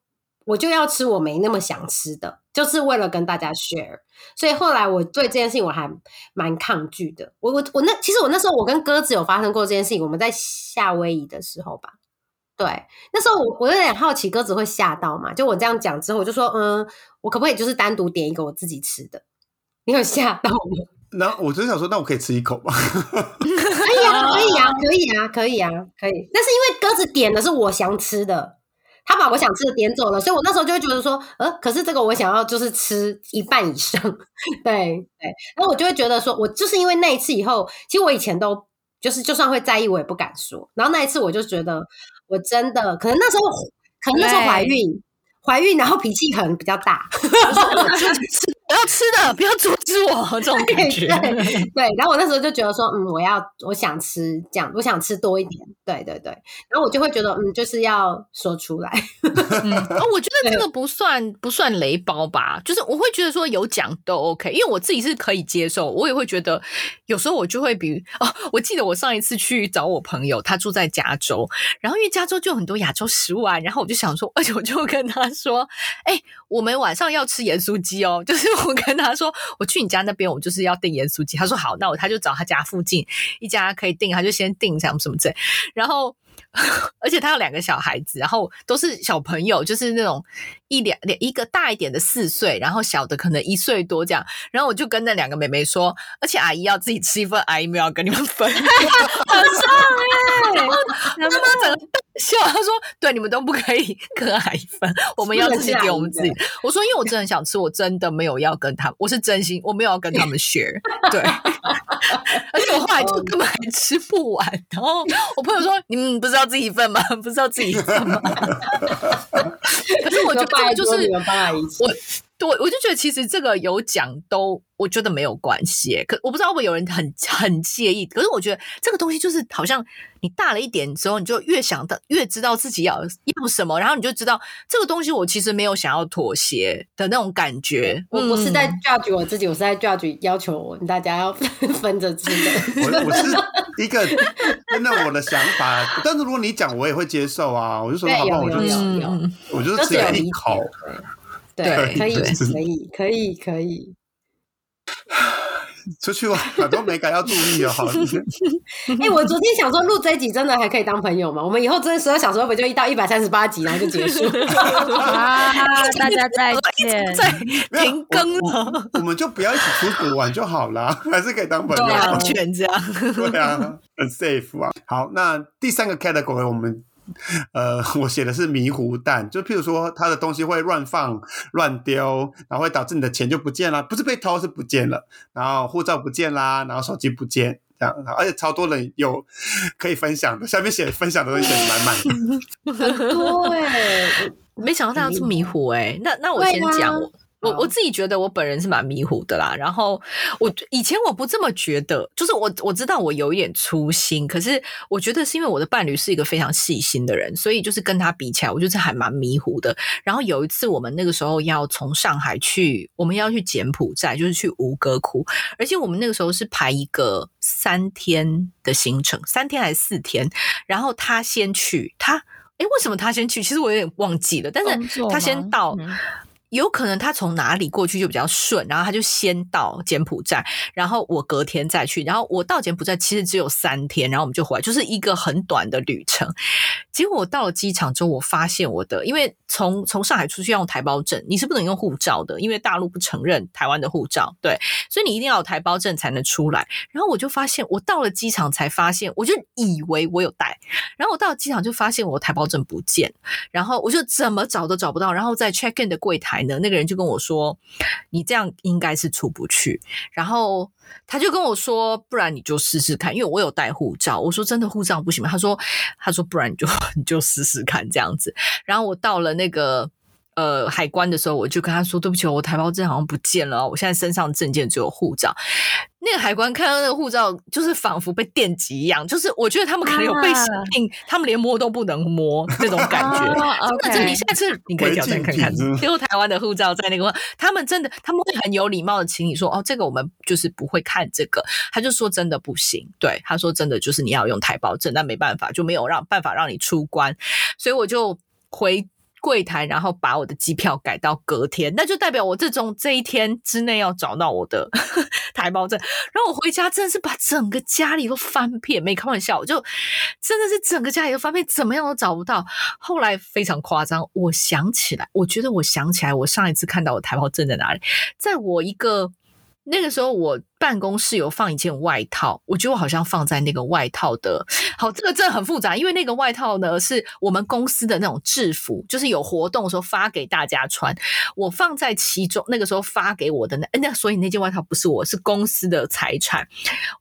我就要吃我没那么想吃的，就是为了跟大家 share。所以后来我对这件事情我还蛮抗拒的。我我我那其实我那时候我跟鸽子有发生过这件事情，我们在夏威夷的时候吧，对，那时候我我有点好奇鸽子会吓到嘛？就我这样讲之后，我就说，嗯，我可不可以就是单独点一个我自己吃的？你有吓到吗？然后我就想说，那我可以吃一口吗？可以啊，可以啊，可以啊，可以啊，可以。但是因为鸽子点的是我想吃的，他把我想吃的点走了，所以我那时候就会觉得说，呃，可是这个我想要就是吃一半以上，对 对。然后我就会觉得说，我就是因为那一次以后，其实我以前都就是就算会在意，我也不敢说。然后那一次我就觉得，我真的可能那时候可能那时候怀孕，怀孕然后脾气可能比较大。不要吃的，不要阻止我，这种感觉。对，然后我那时候就觉得说，嗯，我要，我想吃这样，我想吃多一点。对对对，然后我就会觉得，嗯，就是要说出来。哦，我觉得这个不算不算雷包吧，就是我会觉得说有讲都 OK，因为我自己是可以接受，我也会觉得有时候我就会比哦，我记得我上一次去找我朋友，他住在加州，然后因为加州就很多亚洲食物啊，然后我就想说，而且我就跟他说，哎，我们晚上要吃盐酥鸡哦，就是。我跟他说，我去你家那边，我就是要订盐酥鸡。他说好，那我他就找他家附近一家可以订，他就先订什么什么之类。然后，而且他有两个小孩子，然后都是小朋友，就是那种一两两一个大一点的四岁，然后小的可能一岁多这样。然后我就跟那两个妹妹说，而且阿姨要自己吃一份，阿姨没有跟你们分，好上哎。他妈整个笑，他说：“对，你们都不可以 跟阿姨分，我们要自己给我们自己。”我说：“因为我真的很想吃，我真的没有要跟他们，我是真心，我没有要跟他们 share。”对，而且我后来就根本还吃不完。然后我朋友说：“你们不是要自己份吗？不是要自己份吗？” 可是我觉得就是我。对，我就觉得其实这个有讲都，我觉得没有关系。可我不知道会不会有人很很介意。可是我觉得这个东西就是好像你大了一点之后，你就越想到越知道自己要要什么，然后你就知道这个东西我其实没有想要妥协的那种感觉。我不是在 judge 我自己，我是在 judge 要求我大家要 分着吃的。我我是一个真的我的想法，但是如果你讲，我也会接受啊。我就说，好吧，我就吃，我就吃一口。对，可以，可以，可以，可以。出去玩很多美感要注意哦。哎，我昨天想说录这一集真的还可以当朋友吗？我们以后真的十二小时会不会就一到一百三十八集然后就结束？啊，大家再 见，再停更了，我们就不要一起出国玩就好了，还是可以当朋友，安全这样，对啊，很 safe 啊。好，那第三个 category 我们。呃，我写的是迷糊蛋，就譬如说他的东西会乱放、乱丢，然后会导致你的钱就不见了，不是被偷是不见了，然后护照不见啦，然后手机不见这样，而且超多人有可以分享的，下面写分享的东西写的满满的，多哎，没想到大家这么迷糊哎，那那我先讲我。我我自己觉得我本人是蛮迷糊的啦，然后我以前我不这么觉得，就是我我知道我有一点粗心，可是我觉得是因为我的伴侣是一个非常细心的人，所以就是跟他比起来，我就是还蛮迷糊的。然后有一次我们那个时候要从上海去，我们要去柬埔寨，就是去吴哥窟，而且我们那个时候是排一个三天的行程，三天还是四天？然后他先去，他哎为什么他先去？其实我有点忘记了，但是他先到。有可能他从哪里过去就比较顺，然后他就先到柬埔寨，然后我隔天再去，然后我到柬埔寨其实只有三天，然后我们就回来，就是一个很短的旅程。结果我到了机场之后，我发现我的，因为从从上海出去要用台胞证，你是不能用护照的，因为大陆不承认台湾的护照，对，所以你一定要有台胞证才能出来。然后我就发现，我到了机场才发现，我就以为我有带，然后我到了机场就发现我台胞证不见，然后我就怎么找都找不到，然后在 check in 的柜台。那个人就跟我说：“你这样应该是出不去。”然后他就跟我说：“不然你就试试看，因为我有带护照。”我说：“真的护照不行吗？”他说：“他说不然你就 你就试试看这样子。”然后我到了那个呃海关的时候，我就跟他说：“对不起，我台胞证好像不见了，我现在身上证件只有护照。”那个海关看到那个护照，就是仿佛被电击一样，就是我觉得他们可能有被设定，他们连摸都不能摸那种感觉。真的，你下次你可以挑战看看，丢台湾的护照在那个，他们真的他们会很有礼貌的请你说，哦，这个我们就是不会看这个。他就说真的不行，对，他说真的就是你要用台胞证，但没办法，就没有让办法让你出关，所以我就回。柜台，然后把我的机票改到隔天，那就代表我这种这一天之内要找到我的 台胞证。然后我回家真的是把整个家里都翻遍，没开玩笑，就真的是整个家里都翻遍，怎么样都找不到。后来非常夸张，我想起来，我觉得我想起来，我上一次看到我台胞证在哪里，在我一个。那个时候我办公室有放一件外套，我觉得我好像放在那个外套的。好，这个真的很复杂，因为那个外套呢是我们公司的那种制服，就是有活动的时候发给大家穿。我放在其中，那个时候发给我的那那，所以那件外套不是我是公司的财产。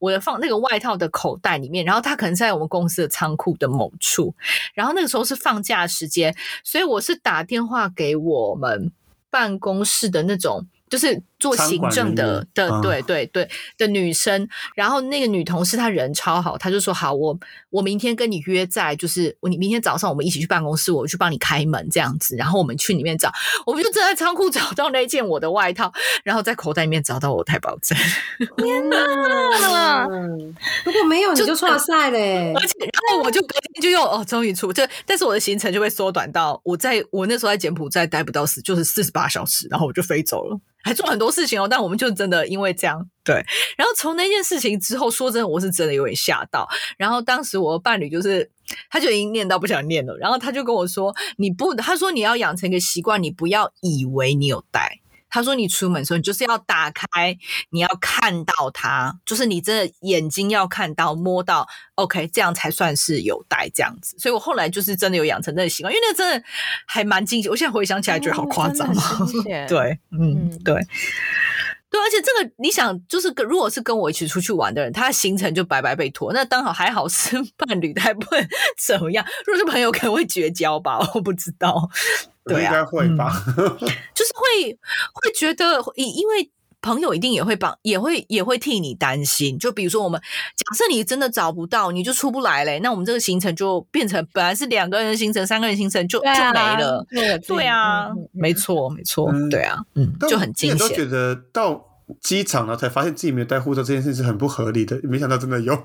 我的放那个外套的口袋里面，然后它可能在我们公司的仓库的某处。然后那个时候是放假时间，所以我是打电话给我们办公室的那种。就是做行政的的，对对对的女生，然后那个女同事她人超好，她就说好，我我明天跟你约在，就是我你明天早上我们一起去办公室，我去帮你开门这样子，然后我们去里面找，我们就正在仓库找到那件我的外套，然后在口袋里面找到我太保证，天哪！如果没有你就错赛嘞，而且然后我就隔天就又哦，终于出这，但是我的行程就会缩短到我在我那时候在柬埔寨待不到四，就是四十八小时，然后我就飞走了。还做很多事情哦，但我们就真的因为这样对。然后从那件事情之后，说真的，我是真的有点吓到。然后当时我的伴侣就是，他就已经念到不想念了。然后他就跟我说：“你不，他说你要养成一个习惯，你不要以为你有带。他说你出门的时候，你就是要打开，你要看到它，就是你真的眼睛要看到、摸到，OK，这样才算是有带这样子。所以我后来就是真的有养成这个习惯，因为那个真的还蛮惊喜。我现在回想起来觉得好夸张哦！对，嗯，对。对，而且这个你想，就是跟如果是跟我一起出去玩的人，他的行程就白白被拖。那刚好还好是 伴侣，他不会 怎么样。如果是朋友，可能会绝交吧，我不知道。对啊，应该会吧。就是会会觉得，因因为朋友一定也会帮，也会也会替你担心。就比如说，我们假设你真的找不到，你就出不来嘞，那我们这个行程就变成本来是两个人行程、三个人行程就就没了。对啊，没错，没错，对啊，嗯，就很惊险。都觉得到机场了才发现自己没有带护照这件事是很不合理的，没想到真的有。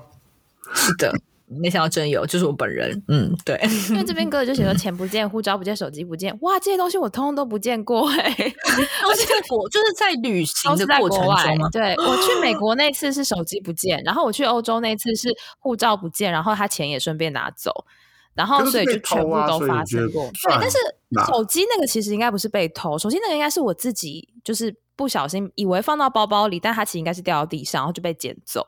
是的。没想到真有，就是我本人。嗯，对，因 为这边哥哥就写说钱不见，护照不见，手机不见，哇，这些东西我通通都不见过哎。而且我就是在旅行的过程中对我去美国那次是手机不见，然后我去欧洲那次是护照不见，然后他钱也顺便拿走，然后所以就全部都发生过。对，但是手机那个其实应该不是被偷，手机那个应该是我自己就是不小心以为放到包包里，但它其实应该是掉到地上，然后就被捡走。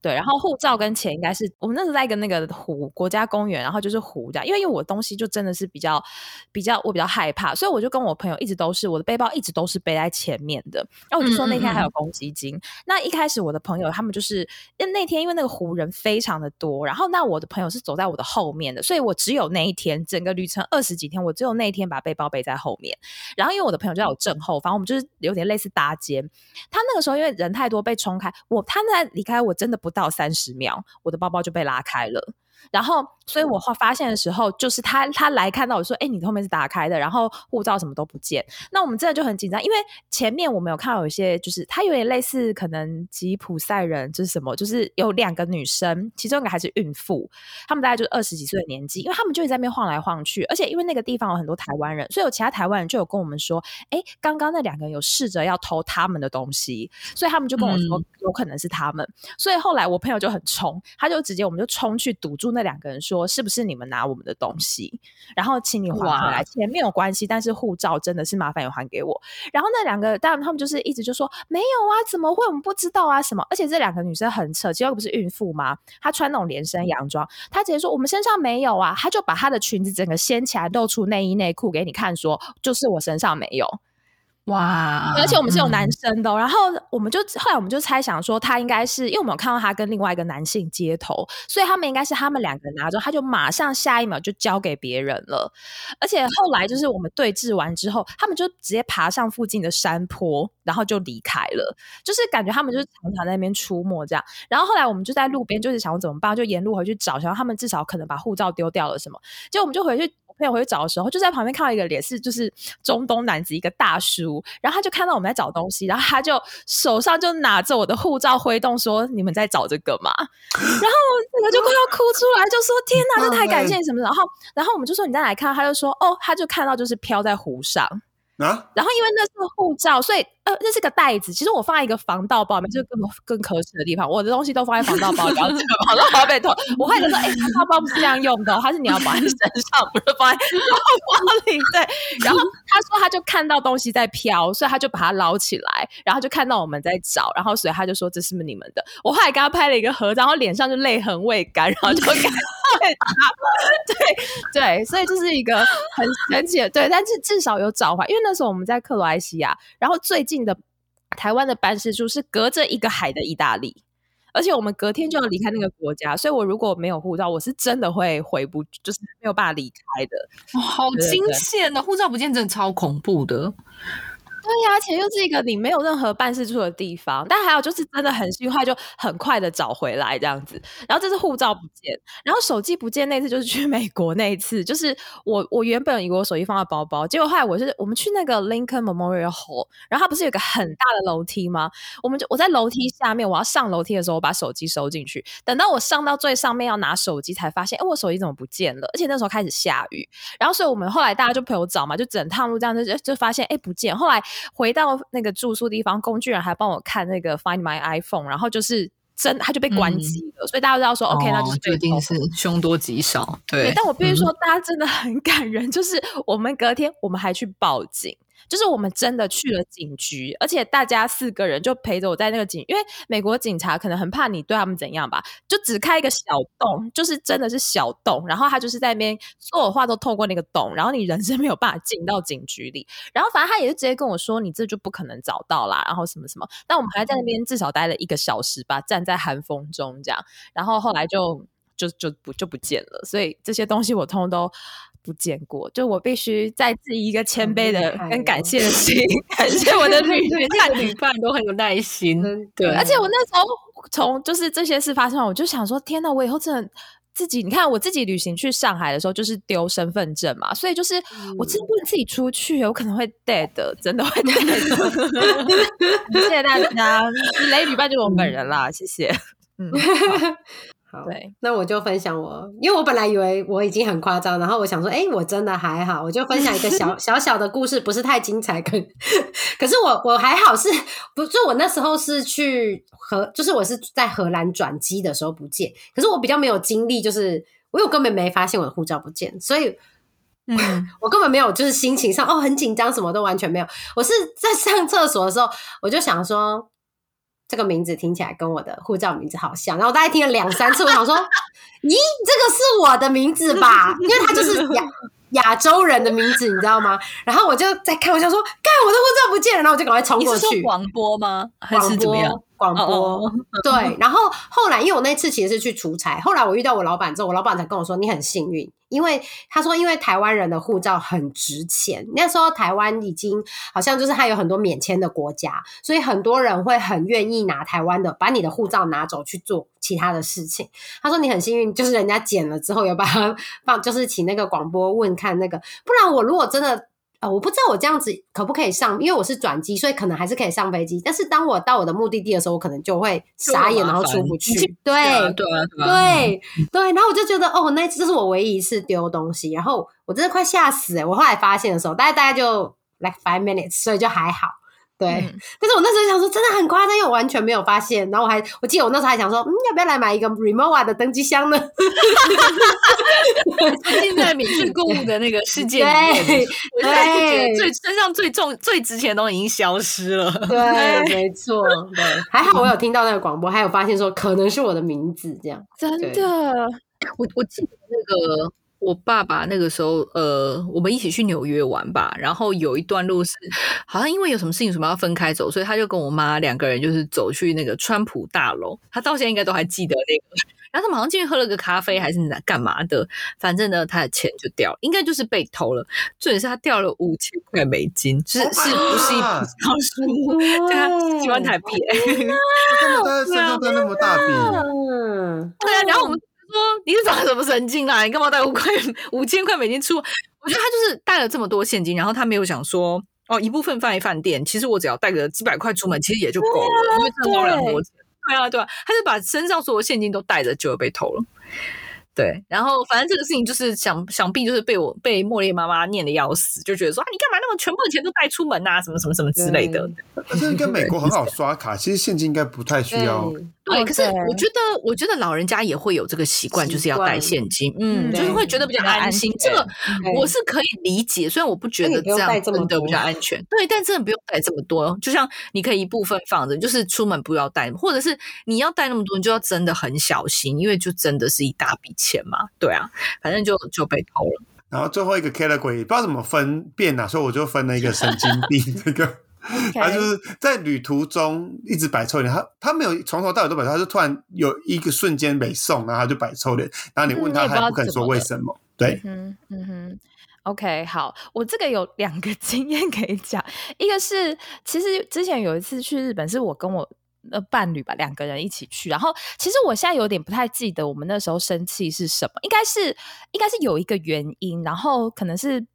对，然后护照跟钱应该是我们那时候在一个那个湖国家公园，然后就是湖这样，因为因为我东西就真的是比较比较我比较害怕，所以我就跟我朋友一直都是我的背包一直都是背在前面的。然后我就说那天还有公积金。那一开始我的朋友他们就是因为那天因为那个湖人非常的多，然后那我的朋友是走在我的后面的，所以我只有那一天整个旅程二十几天，我只有那一天把背包背在后面。然后因为我的朋友就在我正后方，我们就是有点类似搭肩。他那个时候因为人太多被冲开，我他在离开我真的不。不到三十秒，我的包包就被拉开了。然后，所以我发现的时候，就是他他来看到我说：“哎，你后面是打开的，然后护照什么都不见。”那我们真的就很紧张，因为前面我们有看到有一些，就是他有点类似可能吉普赛人，就是什么，就是有两个女生，其中一个还是孕妇，他们大概就是二十几岁的年纪，因为他们就在那边晃来晃去，而且因为那个地方有很多台湾人，所以有其他台湾人就有跟我们说：“哎，刚刚那两个人有试着要偷他们的东西，所以他们就跟我说有可能是他们。”所以后来我朋友就很冲，他就直接我们就冲去堵住。那两个人说：“是不是你们拿我们的东西？然后请你还回来，钱没有关系，但是护照真的是麻烦也还给我。”然后那两个当然他们就是一直就说：“没有啊，怎么会？我们不知道啊，什么？”而且这两个女生很扯，结果不是孕妇吗？她穿那种连身洋装，她直接说：“我们身上没有啊。”她就把她的裙子整个掀起来，露出内衣内裤给你看，说：“就是我身上没有。”哇！而且我们是有男生的，然后我们就后来我们就猜想说，他应该是因为我们有看到他跟另外一个男性接头，所以他们应该是他们两个人拿着，他就马上下一秒就交给别人了。而且后来就是我们对峙完之后，他们就直接爬上附近的山坡，然后就离开了。就是感觉他们就是常常在那边出没这样。然后后来我们就在路边，就是想怎么办，就沿路回去找，想他们至少可能把护照丢掉了什么。结果我们就回去。我朋友回去找的时候，就在旁边看到一个脸是就是中东男子，一个大叔，出，然后他就看到我们在找东西，然后他就手上就拿着我的护照挥动说：“你们在找这个吗？”然后我个就快要哭出来，就说：“天哪，这太感谢你什么？”然后，然后我们就说：“你再来看。”他就说：“哦，他就看到就是飘在湖上。”啊，然后因为那是护照，所以呃，那是个袋子。其实我放在一个防盗包里面，就是更更可耻的地方。我的东西都放在防盗包里，然后防盗包被偷。我还就说，哎，防盗包不是这样用的，它是你要绑在身上，不是放在包包里。对。然后他说，他就看到东西在飘，所以他就把它捞起来，然后就看到我们在找，然后所以他就说这是不是你们的？我后来跟他拍了一个合照，然后脸上就泪痕未干，然后就感谢他。对对，所以这是一个很神奇的，对，但是至少有找回，因为那时候我们在克罗埃西亚，然后最近的台湾的办事处是隔着一个海的意大利，而且我们隔天就要离开那个国家，所以我如果没有护照，我是真的会回不，就是没有办法离开的。哇，好惊险的，护照不见真的超恐怖的。对呀，而且又是一个你没有任何办事处的地方，但还有就是真的很幸运，就很快的找回来这样子。然后这是护照不见，然后手机不见那次就是去 美国那一次，就是我我原本以为我手机放在包包，结果后来我是我们去那个 Lincoln Memorial Hall，然后它不是有个很大的楼梯吗？我们就我在楼梯下面，我要上楼梯的时候，我把手机收进去，等到我上到最上面要拿手机，才发现哎，我手机怎么不见了？而且那时候开始下雨，然后所以我们后来大家就陪我找嘛，就整趟路这样就就发现哎不见，后来。回到那个住宿地方，工具人还帮我看那个 Find My iPhone，然后就是真他就被关机了，所以大家都要说 OK，那就是决定是凶多吉少。对，但我必须说，大家真的很感人，就是我们隔天我们还去报警。就是我们真的去了警局，而且大家四个人就陪着我在那个警，因为美国警察可能很怕你对他们怎样吧，就只开一个小洞，就是真的是小洞，然后他就是在那边所有话都透过那个洞，然后你人是没有办法进到警局里，然后反正他也是直接跟我说，你这就不可能找到啦，然后什么什么，但我们还在那边至少待了一个小时吧，站在寒风中这样，然后后来就就就不就不见了，所以这些东西我通通都。不见过，就我必须再自一个谦卑的跟感谢的心，感谢我的旅 伴，旅伴都很有耐心。对，而且我那时候从就是这些事发生，我就想说，天哪，我以后真的自己，你看我自己旅行去上海的时候，就是丢身份证嘛，所以就是我真的不能自己出去，我可能会 dead，真的会 dead。谢谢大家，雷旅伴就是我本人啦，谢谢。嗯。好，那我就分享我，因为我本来以为我已经很夸张，然后我想说，哎，我真的还好，我就分享一个小 小小的故事，不是太精彩，可 可是我我还好，是不就我那时候是去荷，就是我是在荷兰转机的时候不见，可是我比较没有经历，就是我有根本没发现我的护照不见，所以，嗯，我根本没有就是心情上哦很紧张，什么都完全没有，我是在上厕所的时候，我就想说。这个名字听起来跟我的护照名字好像，然后我大概听了两三次，我想说，咦，这个是我的名字吧？因为他就是亚 亚洲人的名字，你知道吗？然后我就在开玩笑说，看我的护照不见了，然后我就赶快冲过去。广播吗？还是怎么样？广播对，然后后来因为我那次其实是去出差，后来我遇到我老板之后，我老板才跟我说你很幸运，因为他说因为台湾人的护照很值钱，那时候台湾已经好像就是还有很多免签的国家，所以很多人会很愿意拿台湾的把你的护照拿走去做其他的事情。他说你很幸运，就是人家捡了之后有把它放，就是请那个广播问看那个，不然我如果真的。呃，我不知道我这样子可不可以上，因为我是转机，所以可能还是可以上飞机。但是当我到我的目的地的时候，我可能就会傻眼，然后出不去。对对对对，然后我就觉得，哦，那这是我唯一一次丢东西，然后我真的快吓死欸！我后来发现的时候，大概大概就 like five minutes，所以就还好。对，但是我那时候想说，真的很夸张，因为我完全没有发现。然后我还，我记得我那时候还想说，嗯，要不要来买一个 Remova 的登机箱呢？现在免税购物的那个世界里面，我现在觉得最身上最重、最值钱的东西已经消失了。对，没错，对，还好我有听到那个广播，还有发现说可能是我的名字，这样真的。我我记得那个。我爸爸那个时候，呃，我们一起去纽约玩吧，然后有一段路是好像因为有什么事情什么要分开走，所以他就跟我妈两个人就是走去那个川普大楼，他到现在应该都还记得那个。然后他马上进去喝了个咖啡还是干嘛的，反正呢他的钱就掉了，应该就是被偷了。重点是他掉了五千块美金，是是不是一笔小数目？对啊，几万台币，他身上带那么大笔，嗯，对啊，然后我们。说你是长什么神经啊？你干嘛带五块五千块美金出？我觉得他就是带了这么多现金，然后他没有想说哦，一部分放在饭店，其实我只要带个几百块出门，其实也就够了，因为真的花了很多钱。对啊，对啊，他就把身上所有现金都带着，就被偷了。对，然后反正这个事情就是想想必就是被我被茉莉妈妈念的要死，就觉得说啊，你干嘛那么全部的钱都带出门啊？什么什么什么之类的。但是跟美国很好刷卡，其实现金应该不太需要。对，可是我觉得，我觉得老人家也会有这个习惯，就是要带现金，嗯，就是会觉得比较安心。这个我是可以理解，虽然我不觉得这样真的比较安全。对，但真的不用带这么多，就像你可以一部分放着，就是出门不要带，或者是你要带那么多，你就要真的很小心，因为就真的是一大笔钱嘛。对啊，反正就就被偷了。然后最后一个 category 不知道怎么分辨啊，所以我就分了一个神经病 这个。他就是在旅途中一直摆臭脸，他他没有从头到尾都摆臭，他就突然有一个瞬间没送，然后他就摆臭脸，然后你问他，他也不肯说为什么。对，嗯嗯哼，OK，好，我这个有两个 经验可以讲，一个是其实之前有一次去日本，是我跟我的伴侣吧，两个人一起去，然后其实我现在有点不太记得我们那时候生气是什么，应该是应该是有一个原因，然后可能是。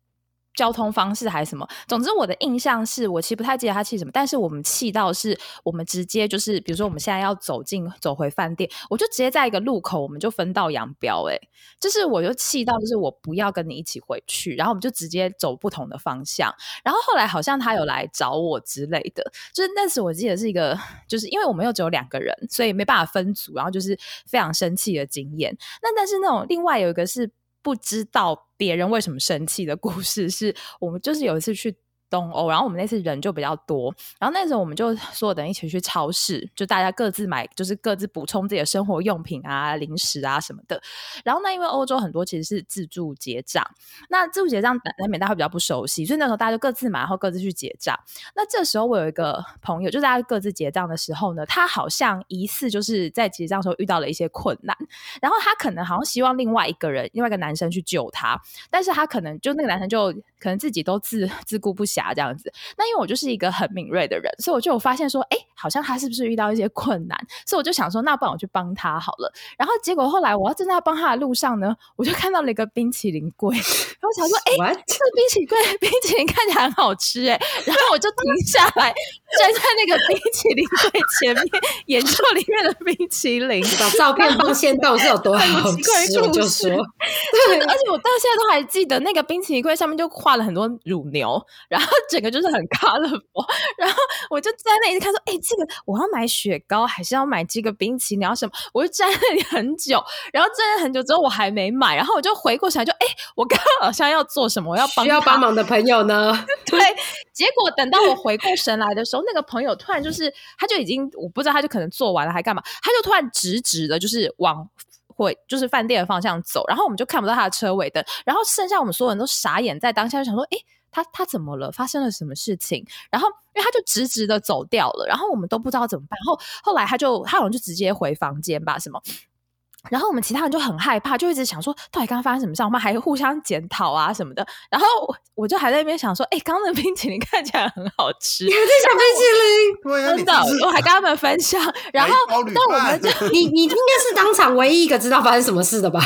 交通方式还是什么？总之，我的印象是我其实不太记得他气什么，但是我们气到是我们直接就是，比如说我们现在要走进走回饭店，我就直接在一个路口，我们就分道扬镳。哎，就是我就气到就是我不要跟你一起回去，然后我们就直接走不同的方向。然后后来好像他有来找我之类的，就是那时我记得是一个，就是因为我们又只有两个人，所以没办法分组，然后就是非常生气的经验。那但是那种另外有一个是。不知道别人为什么生气的故事，是我们就是有一次去。东欧，然后我们那次人就比较多，然后那时候我们就所有人一起去超市，就大家各自买，就是各自补充自己的生活用品啊、零食啊什么的。然后那因为欧洲很多其实是自助结账，那自助结账难免大家会比较不熟悉，所以那时候大家就各自买，然后各自去结账。那这时候我有一个朋友，就大家各自结账的时候呢，他好像疑似就是在结账的时候遇到了一些困难，然后他可能好像希望另外一个人，另外一个男生去救他，但是他可能就那个男生就可能自己都自自顾不暇。这样子，那因为我就是一个很敏锐的人，所以我就有发现说，哎，好像他是不是遇到一些困难，所以我就想说，那不然我去帮他好了。然后结果后来我要正在帮他的路上呢，我就看到了一个冰淇淋柜，然后想说，哎，这个冰淇淋柜冰淇淋看起来很好吃，哎，然后我就停下来站在那个冰淇淋柜前面研究里面的冰淇淋，把照片放先到是有多好吃，我就说，对，而且我到现在都还记得那个冰淇淋柜上面就画了很多乳牛，然后。整个就是很 colorful，然后我就在那里看说，哎，这个我要买雪糕还是要买这个冰淇淋？要什么？我就站那里很久，然后站了很久之后我还没买，然后我就回过神来，就哎，我刚刚好像要做什么？我要帮需要帮忙的朋友呢？对，结果等到我回过神来的时候，那个朋友突然就是他就已经我不知道他就可能做完了还干嘛，他就突然直直的，就是往会就是饭店的方向走，然后我们就看不到他的车尾灯，然后剩下我们所有人都傻眼在当下，就想说，哎。他他怎么了？发生了什么事情？然后因为他就直直的走掉了，然后我们都不知道怎么办。后后来他就他好像就直接回房间吧，什么？然后我们其他人就很害怕，就一直想说到底刚刚发生什么事？我们还互相检讨啊什么的。然后我就还在那边想说，哎，刚刚的冰淇淋看起来很好吃，你还在想冰淇淋？真的，我还跟他们分享。然后那我们就 你你应该是当场唯一一个知道发生什么事的吧？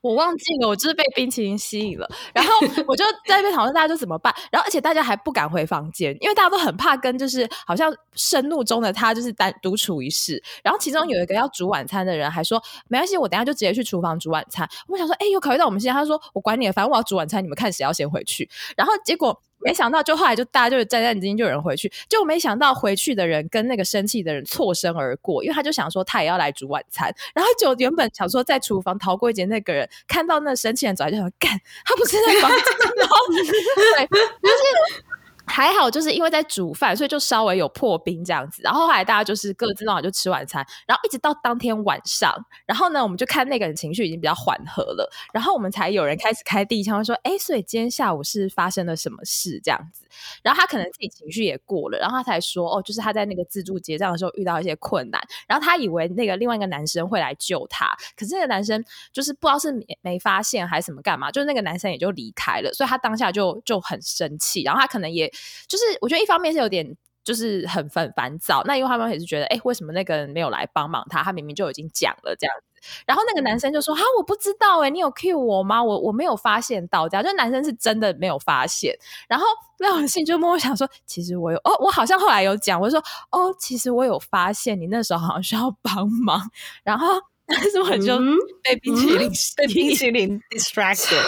我忘记了，我就是被冰淇淋吸引了，然后 我就在那边讨论大家就怎么办，然后而且大家还不敢回房间，因为大家都很怕跟就是好像盛怒中的他就是单独处一室，然后其中有一个要煮晚餐的人还说没关系，我等下就直接去厨房煮晚餐。我想说，哎，有考虑到我们现在，他说我管你，反正我要煮晚餐，你们看谁要先回去。然后结果。没想到，就后来就大家就是战战兢兢，就有人回去。就没想到回去的人跟那个生气的人错身而过，因为他就想说他也要来煮晚餐。然后就原本想说在厨房逃过一劫，那个人看到那生气人走来就想干，他不是在房间吗？对，就是。还好，就是因为在煮饭，所以就稍微有破冰这样子。然后后来大家就是各自弄好就吃晚餐，然后一直到当天晚上，然后呢，我们就看那个人情绪已经比较缓和了，然后我们才有人开始开第一枪，说：“哎，所以今天下午是发生了什么事？”这样子。然后他可能自己情绪也过了，然后他才说：“哦，就是他在那个自助结账的时候遇到一些困难，然后他以为那个另外一个男生会来救他，可是那个男生就是不知道是没发现还是什么干嘛，就是那个男生也就离开了，所以他当下就就很生气，然后他可能也。就是我觉得一方面是有点就是很烦烦躁。那因为他们也是觉得，哎，为什么那个人没有来帮忙他？他明明就已经讲了这样子。然后那个男生就说：“啊，我不知道哎，你有 cue 我吗？我我没有发现到，这样就男生是真的没有发现。然后廖永信就默默想说：其实我有哦，我好像后来有讲，我说哦，其实我有发现你那时候好像需要帮忙。然后。” 但是我就被冰淇淋被冰淇淋 distracted，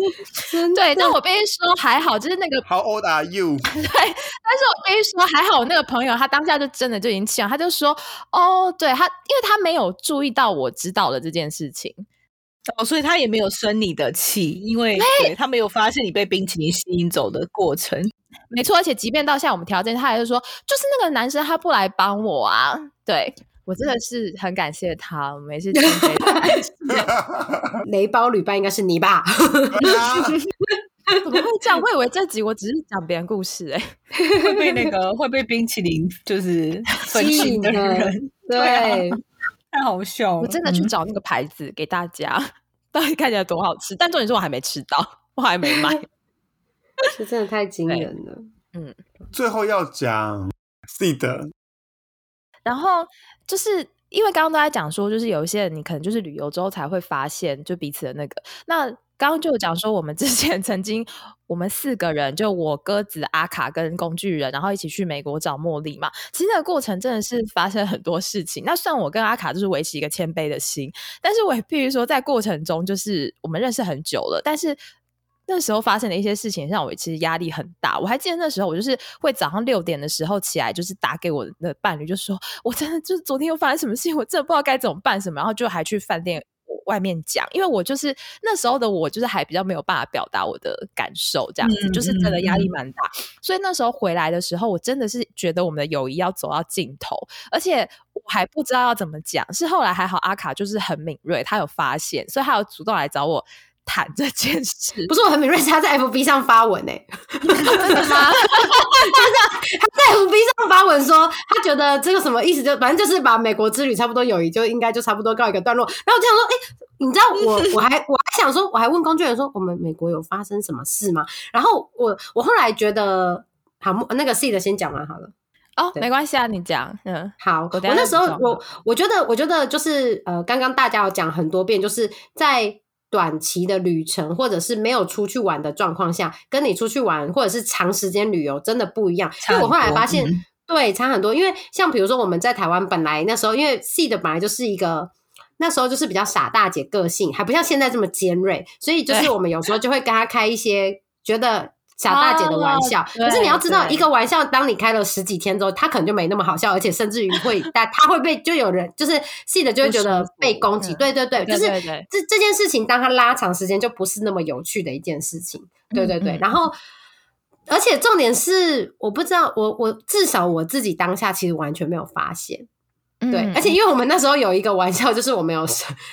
对，但我必须说还好，就是那个 How old are you？对，但是我必须说还好，我那个朋友他当下就真的就已经气了，他就说哦，对他，因为他没有注意到我知道了这件事情，哦，所以他也没有生你的气，因为他没有发现你被冰淇淋吸引走的过程，没错，而且即便到现在我们条件，他还是说就是那个男生他不来帮我啊，对。我真的是很感谢他，每次听 雷包旅伴应该是你吧？怎么会这样？我以为这集我只是讲别人故事，哎，会被那个会被冰淇淋就是吸引的人，对，太好笑了。我真的去找那个牌子给大家，到底看起来多好吃？但重点是我还没吃到，我还没买，这真的太惊人了。嗯，最后要讲 C 的。然后就是因为刚刚都在讲说，就是有一些人你可能就是旅游之后才会发现，就彼此的那个。那刚刚就讲说，我们之前 曾经我们四个人，就我鸽子、阿卡跟工具人，然后一起去美国找茉莉嘛。其实那个过程真的是发生很多事情。那算我跟阿卡就是维持一个谦卑的心，但是我也必须说，在过程中就是我们认识很久了，但是。那时候发生的一些事情让我其实压力很大。我还记得那时候，我就是会早上六点的时候起来，就是打给我的伴侣，就说我真的就是昨天又发生什么事情，我真的不知道该怎么办什么。然后就还去饭店外面讲，因为我就是那时候的我，就是还比较没有办法表达我的感受，这样子就是真的压力蛮大。所以那时候回来的时候，我真的是觉得我们的友谊要走到尽头，而且我还不知道要怎么讲。是后来还好，阿卡就是很敏锐，他有发现，所以他有主动来找我。谈这件事，不是我很敏锐，他在 FB 上发文呢，真的吗？就 是他在 FB 上发文说，他觉得这个什么意思，就反正就是把美国之旅差不多友谊就应该就差不多告一个段落。然后我就想说，哎，你知道我 我还我还想说，我还问工具人说，我们美国有发生什么事吗？然后我我后来觉得，好，那个 C 的先讲完好了。哦，没关系啊，你讲，嗯，好，我那时候我我觉得我觉得就是呃，刚刚大家有讲很多遍，就是在。短期的旅程，或者是没有出去玩的状况下，跟你出去玩或者是长时间旅游，真的不一样。因为我后来发现，对，差很多。因为像比如说我们在台湾，本来那时候因为 C 的本来就是一个那时候就是比较傻大姐个性，还不像现在这么尖锐，所以就是我们有时候就会跟他开一些觉得。小大姐的玩笑，可是你要知道，一个玩笑，当你开了十几天之后，他可能就没那么好笑，而且甚至于会，但他会被就有人就是细的就会觉得被攻击。对对对，就是这这件事情，当他拉长时间，就不是那么有趣的一件事情。对对对，然后而且重点是，我不知道，我我至少我自己当下其实完全没有发现。对，而且因为我们那时候有一个玩笑，就是我们有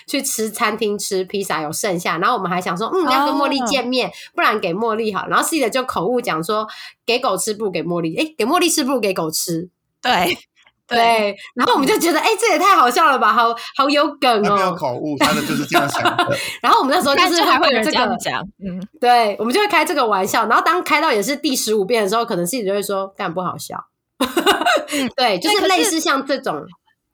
去吃餐厅吃披萨有剩下，然后我们还想说，嗯，要跟茉莉见面，不然给茉莉好。然后 C 的就口误讲说，给狗吃不给茉莉，哎，给茉莉吃不给狗吃。对对，然后我们就觉得，哎，这也太好笑了吧，好好有梗哦。没有口误，他的就是这样想的。然后我们那时候就是还会有这个讲，嗯，对，我们就会开这个玩笑。然后当开到也是第十五遍的时候，可能 C 就会说，干不好笑。对，就是类似像这种。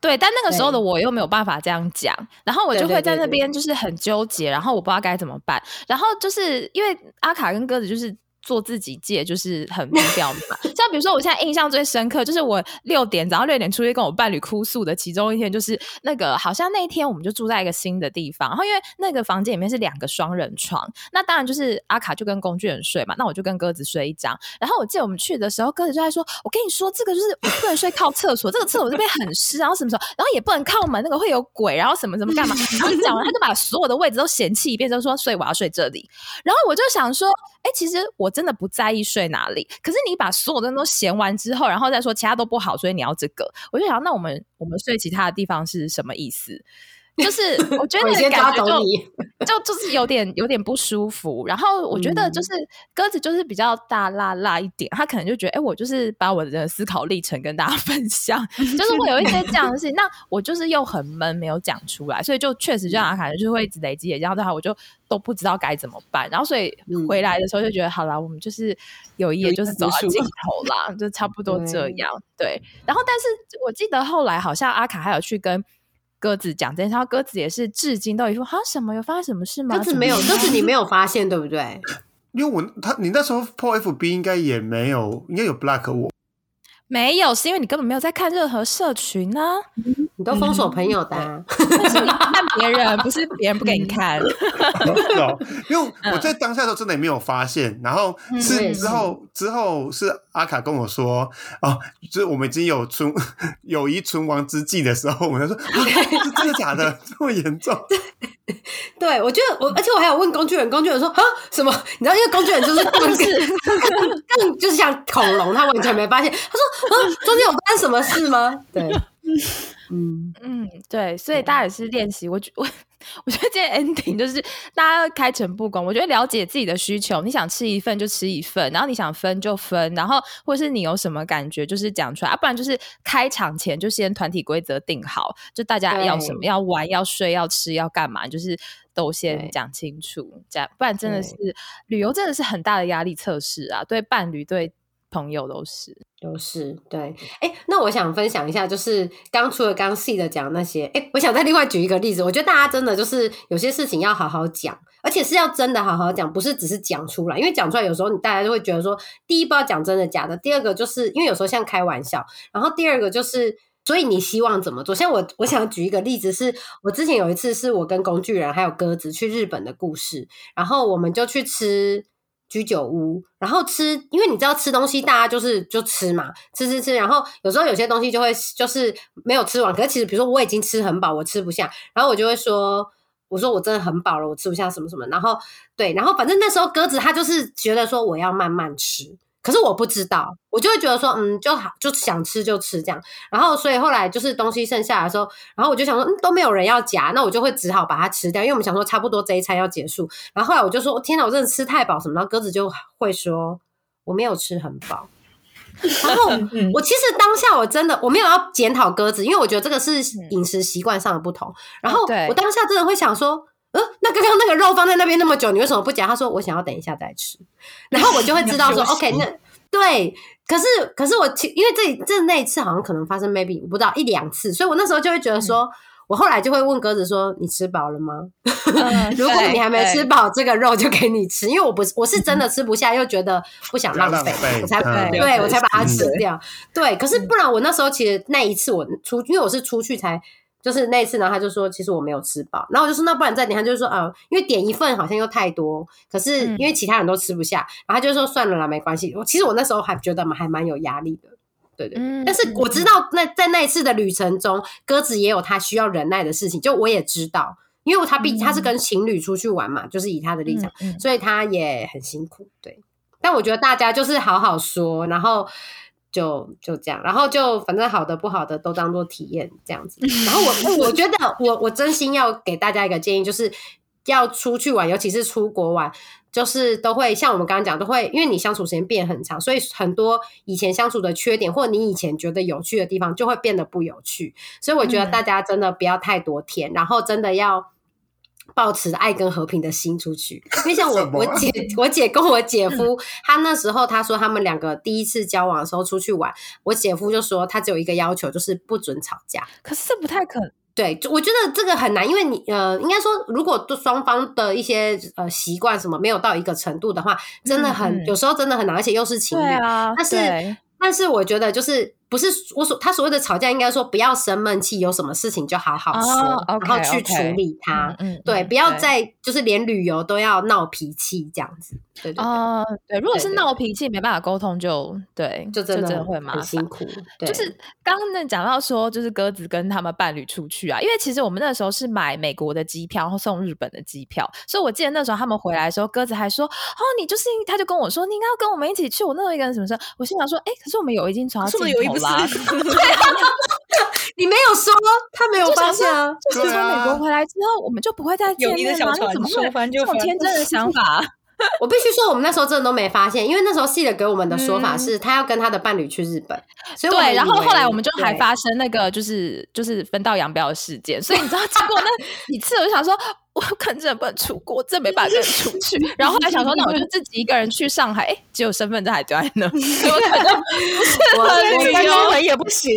对，但那个时候的我又没有办法这样讲，然后我就会在那边就是很纠结，然后我不知道该怎么办，然后就是因为阿卡跟鸽子就是。做自己界就是很目标嘛，像比如说我现在印象最深刻就是我六点早上六点出去跟我伴侣哭诉的其中一天，就是那个好像那一天我们就住在一个新的地方，然后因为那个房间里面是两个双人床，那当然就是阿卡就跟工具人睡嘛，那我就跟鸽子睡一张。然后我记得我们去的时候，鸽子就在说：“我跟你说，这个就是我不能睡靠厕所，这个厕所这边很湿，然后什么时候，然后也不能靠门，那个会有鬼，然后什么什么干嘛。”然后讲完，他就把所有的位置都嫌弃一遍，就说：“所以我要睡这里。”然后我就想说：“哎，其实我真的不在意。”睡哪里？可是你把所有的都闲完之后，然后再说其他都不好，所以你要这个，我就想，那我们我们睡其他的地方是什么意思？就是 我觉得那个感觉就。就就是有点有点不舒服。然后我觉得就是鸽子就是比较大辣辣一点，他可能就觉得，哎，我就是把我的思考历程跟大家 分享，就是会有一些这样的事情。那我就是又很闷，没有讲出来，所以就确实就像阿卡，就是会一直累积，然后的话我就都不知道该怎么办。然后所以回来的时候就觉得，好了，我们就是有一页就是走到尽头啦，就差不多这样。对。然后但是我记得后来好像阿卡还有去跟。鸽子讲这件事，鸽子也是至今都一副哈什么有发生什么事吗？鸽子没有，鸽子你没有发现对不对？因为我他你那时候破 FB 应该也没有，应该有 block 我。没有，是因为你根本没有在看任何社群呢。你都封锁朋友的，是你看别人，不是别人不给你看。因为我在当下都真的也没有发现，然后是之后之后是阿卡跟我说，哦，就是我们已经有存 友谊存亡之际的时候，我就说，是真的假的？这么严重？对，我觉得我，而且我还有问工具人，工具人说啊什么？你知道，因为工具人就是 更更更就是像恐龙，他完全没发现。他说啊，中间有发生什么事吗？对。嗯嗯，对，所以大家也是练习。我觉我我觉得这 ending 就是大家要开诚布公。我觉得了解自己的需求，你想吃一份就吃一份，然后你想分就分，然后或是你有什么感觉就是讲出来，不然就是开场前就先团体规则定好，就大家要什么要玩要睡要吃要干嘛，就是都先讲清楚，这样不然真的是旅游真的是很大的压力测试啊，对伴侣对。朋友都是都是对，哎，那我想分享一下，就是刚除了刚细的讲那些，哎，我想再另外举一个例子，我觉得大家真的就是有些事情要好好讲，而且是要真的好好讲，不是只是讲出来，因为讲出来有时候你大家就会觉得说，第一不知道讲真的假的，第二个就是因为有时候像开玩笑，然后第二个就是，所以你希望怎么做？像我我想举一个例子，是我之前有一次是我跟工具人还有鸽子去日本的故事，然后我们就去吃。居酒屋，然后吃，因为你知道吃东西，大家就是就吃嘛，吃吃吃，然后有时候有些东西就会就是没有吃完，可是其实比如说我已经吃很饱，我吃不下，然后我就会说，我说我真的很饱了，我吃不下什么什么，然后对，然后反正那时候鸽子它就是觉得说我要慢慢吃。可是我不知道，我就会觉得说，嗯，就好，就想吃就吃这样。然后，所以后来就是东西剩下的时候，然后我就想说，嗯，都没有人要夹，那我就会只好把它吃掉，因为我们想说差不多这一餐要结束。然后后来我就说，天哪，我真的吃太饱什么？然后鸽子就会说，我没有吃很饱。然后我其实当下我真的我没有要检讨鸽子，因为我觉得这个是饮食习惯上的不同。然后我当下真的会想说。呃，那刚刚那个肉放在那边那么久，你为什么不夹？他说我想要等一下再吃，然后我就会知道说，OK，那对。可是可是我因为这这那一次好像可能发生 maybe 我不知道一两次，所以我那时候就会觉得说，我后来就会问鸽子说，你吃饱了吗？如果你还没吃饱，这个肉就给你吃，因为我不是我是真的吃不下，又觉得不想浪费，我才对我才把它吃掉。对，可是不然我那时候其实那一次我出，因为我是出去才。就是那次呢，他就说其实我没有吃饱，然后我就说那不然再点，他就说啊，因为点一份好像又太多，可是因为其他人都吃不下，然后他就说算了啦，没关系。我其实我那时候还觉得嘛，还蛮有压力的，对对。但是我知道那在那一次的旅程中，鸽子也有他需要忍耐的事情，就我也知道，因为他毕竟他是跟情侣出去玩嘛，就是以他的立场，所以他也很辛苦，对。但我觉得大家就是好好说，然后。就就这样，然后就反正好的不好的都当做体验这样子。然后我我觉得我我真心要给大家一个建议，就是要出去玩，尤其是出国玩，就是都会像我们刚刚讲，都会因为你相处时间变很长，所以很多以前相处的缺点，或者你以前觉得有趣的地方，就会变得不有趣。所以我觉得大家真的不要太多天，然后真的要。抱持爱跟和平的心出去，因为像我 我姐我姐跟我姐夫，他那时候他说他们两个第一次交往的时候出去玩，我姐夫就说他只有一个要求，就是不准吵架。可是这不太可能。对，我觉得这个很难，因为你呃，应该说如果双方的一些呃习惯什么没有到一个程度的话，真的很有时候真的很难，而且又是情侣，但是但是我觉得就是。不是我所他所谓的吵架，应该说不要生闷气，有什么事情就好好说，然后去处理它。对，不要再就是连旅游都要闹脾气这样子。对对对，如果是闹脾气没办法沟通，就对，就真的会麻烦。辛苦。就是刚刚那讲到说，就是鸽子跟他们伴侣出去啊，因为其实我们那时候是买美国的机票，然后送日本的机票，所以我记得那时候他们回来的时候，鸽子还说：“哦，你就是他就跟我说，你应该要跟我们一起去。”我那时候一个人什么事？我心想说：“哎，可是我们有已经传到镜头。” 对，你没有说，他没有发现啊。就是从美国回来之后，我们就不会再见面吗？怎么会这种天真的想法？我必须说，我们那时候真的都没发现，因为那时候系的给我们的说法是，他要跟他的伴侣去日本。所以对，然后后来我们就还发生那个就是就是分道扬镳的事件。所以你知道，经过那几次，我就想说。我可能真的不能出国，真没办法跟人出去。然后后来想说，那我就自己一个人去上海。哎，结果身份证还丢在那，我可能我刚刚回也不行。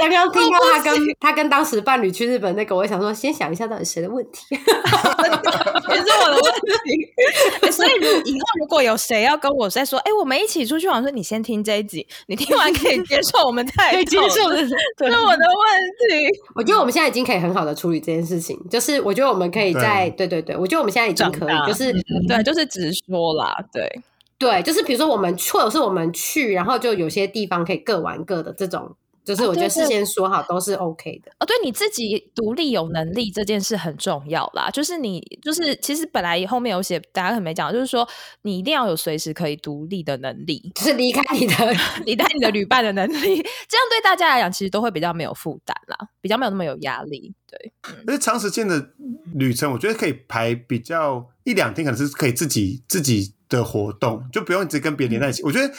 刚刚听到他跟他跟当时伴侣去日本那个，我想说，先想一下到底谁的问题，也是我的问题。所以以后如果有谁要跟我再说，哎，我们一起出去玩，说你先听这一集，你听完可以接受，我们再接受的是我的问题。我觉得我们现在已经可以很好的处理这件事情，就是我觉得我们可以。在对对对，我觉得我们现在已经可以，就是对，就是直说啦，对对，就是比如说我们或者是我们去，然后就有些地方可以各玩各的这种。就是我觉得事先说好都是 OK 的哦。对你自己独立有能力这件事很重要啦。就是你就是其实本来后面有写，大家可能没讲，就是说你一定要有随时可以独立的能力，就是离开你的离开你的旅伴的能力，这样对大家来讲其实都会比较没有负担啦，比较没有那么有压力。对，而且长时间的旅程，我觉得可以排比较一两天，可能是可以自己自己。的活动就不用一直跟别人连在一起。我觉得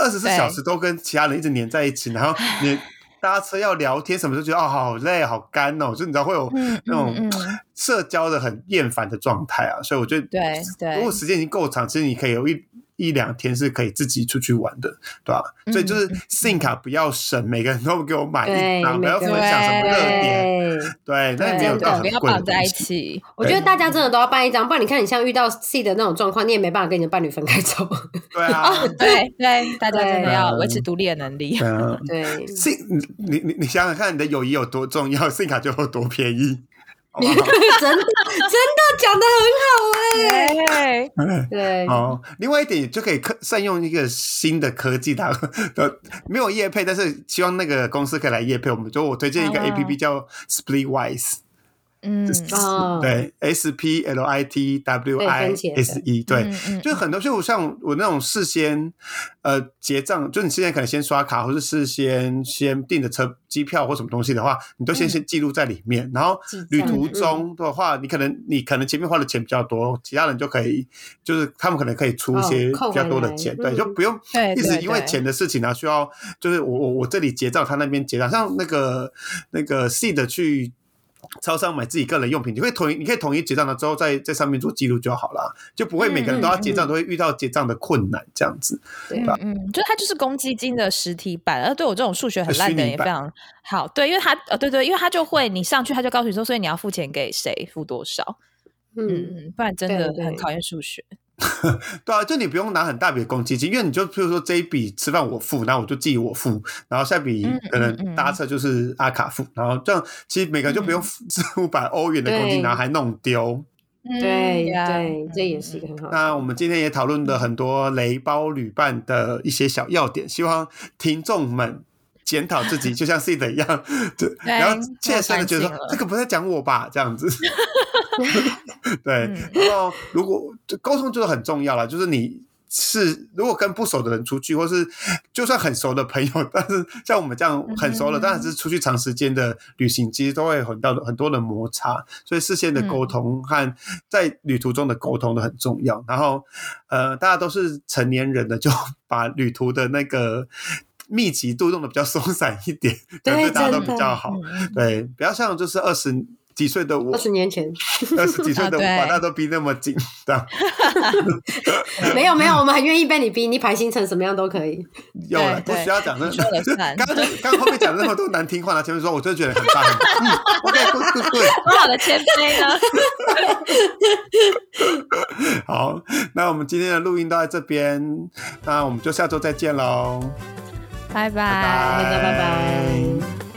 二十四小时都跟其他人一直黏在一起，然后 你搭车要聊天，什么时候觉得哦好累好干哦，就你知道会有那种社交的很厌烦的状态啊。所以我觉得，对对，如果时间已经够长，其实你可以有一。一两天是可以自己出去玩的，对吧？所以就是 SIM 卡不要省，每个人都给我买一张，不要分享什么热点，对，那没有到很贵。在一起，我觉得大家真的都要办一张，不然你看你像遇到 C 的那种状况，你也没办法跟你的伴侣分开走。对啊，对对，大家真的要维持独立的能力。对，SIM，你你你想想看，你的友谊有多重要，SIM 卡就有多便宜。真的真的讲的很好哎，对好。另外一点就可以科善用一个新的科技的，没有业配，但是希望那个公司可以来业配我们。就我推荐一个 A P P 叫 Splitwise。嗯。哦。对，S P L I T W I S E，对，就很多，就像我那种事先呃结账，就你现在可能先刷卡，或者事先先订的车机票或什么东西的话，你都先先记录在里面。然后旅途中的话，你可能你可能前面花的钱比较多，其他人就可以，就是他们可能可以出一些比较多的钱，对，就不用一直因为钱的事情呢，需要就是我我我这里结账，他那边结账，像那个那个 C 的去。超商买自己个人用品，你会统一，你可以统一结账了之后，在在上面做记录就好了，就不会每个人都要结账，都会遇到结账的困难这样子，对吧？嗯，就它就是公积金的实体版，而对我这种数学很烂的人也非常好，对，因为它呃，对对，因为它就会你上去，他就告诉你说，所以你要付钱给谁，付多少，嗯。嗯，不然真的很考验数学。对啊，就你不用拿很大笔的公积金，因为你就譬如说这一笔吃饭我付，然后我就记我付，然后下笔可能搭车就是阿卡付，然后这样其实每个就不用支付百欧元的公积金，然后还弄丢。对对，这也是一个很好。那我们今天也讨论了很多雷包旅伴的一些小要点，希望听众们检讨自己，就像 C 的一样，对然后切身的觉得这个不在讲我吧，这样子。对，然后如果沟通就是很重要了，就是你是如果跟不熟的人出去，或是就算很熟的朋友，但是像我们这样很熟了，但是出去长时间的旅行，其实都会很到很多的摩擦，所以事先的沟通和在旅途中的沟通都很重要。然后呃，大家都是成年人的，就把旅途的那个密集度弄得比较松散一点，对大家都比较好。对，不要像就是二十。几岁的我？二十年前，二十几岁的我，把大家都逼那么紧，这样。没有没有，我们很愿意被你逼，你排行程什么样都可以。有了，不需要讲那。刚刚刚后面讲那么多难听话，前面说我真的觉得很棒。OK，对对对，多好的前辈呢。好，那我们今天的录音都在这边，那我们就下周再见喽。拜拜。大家拜拜。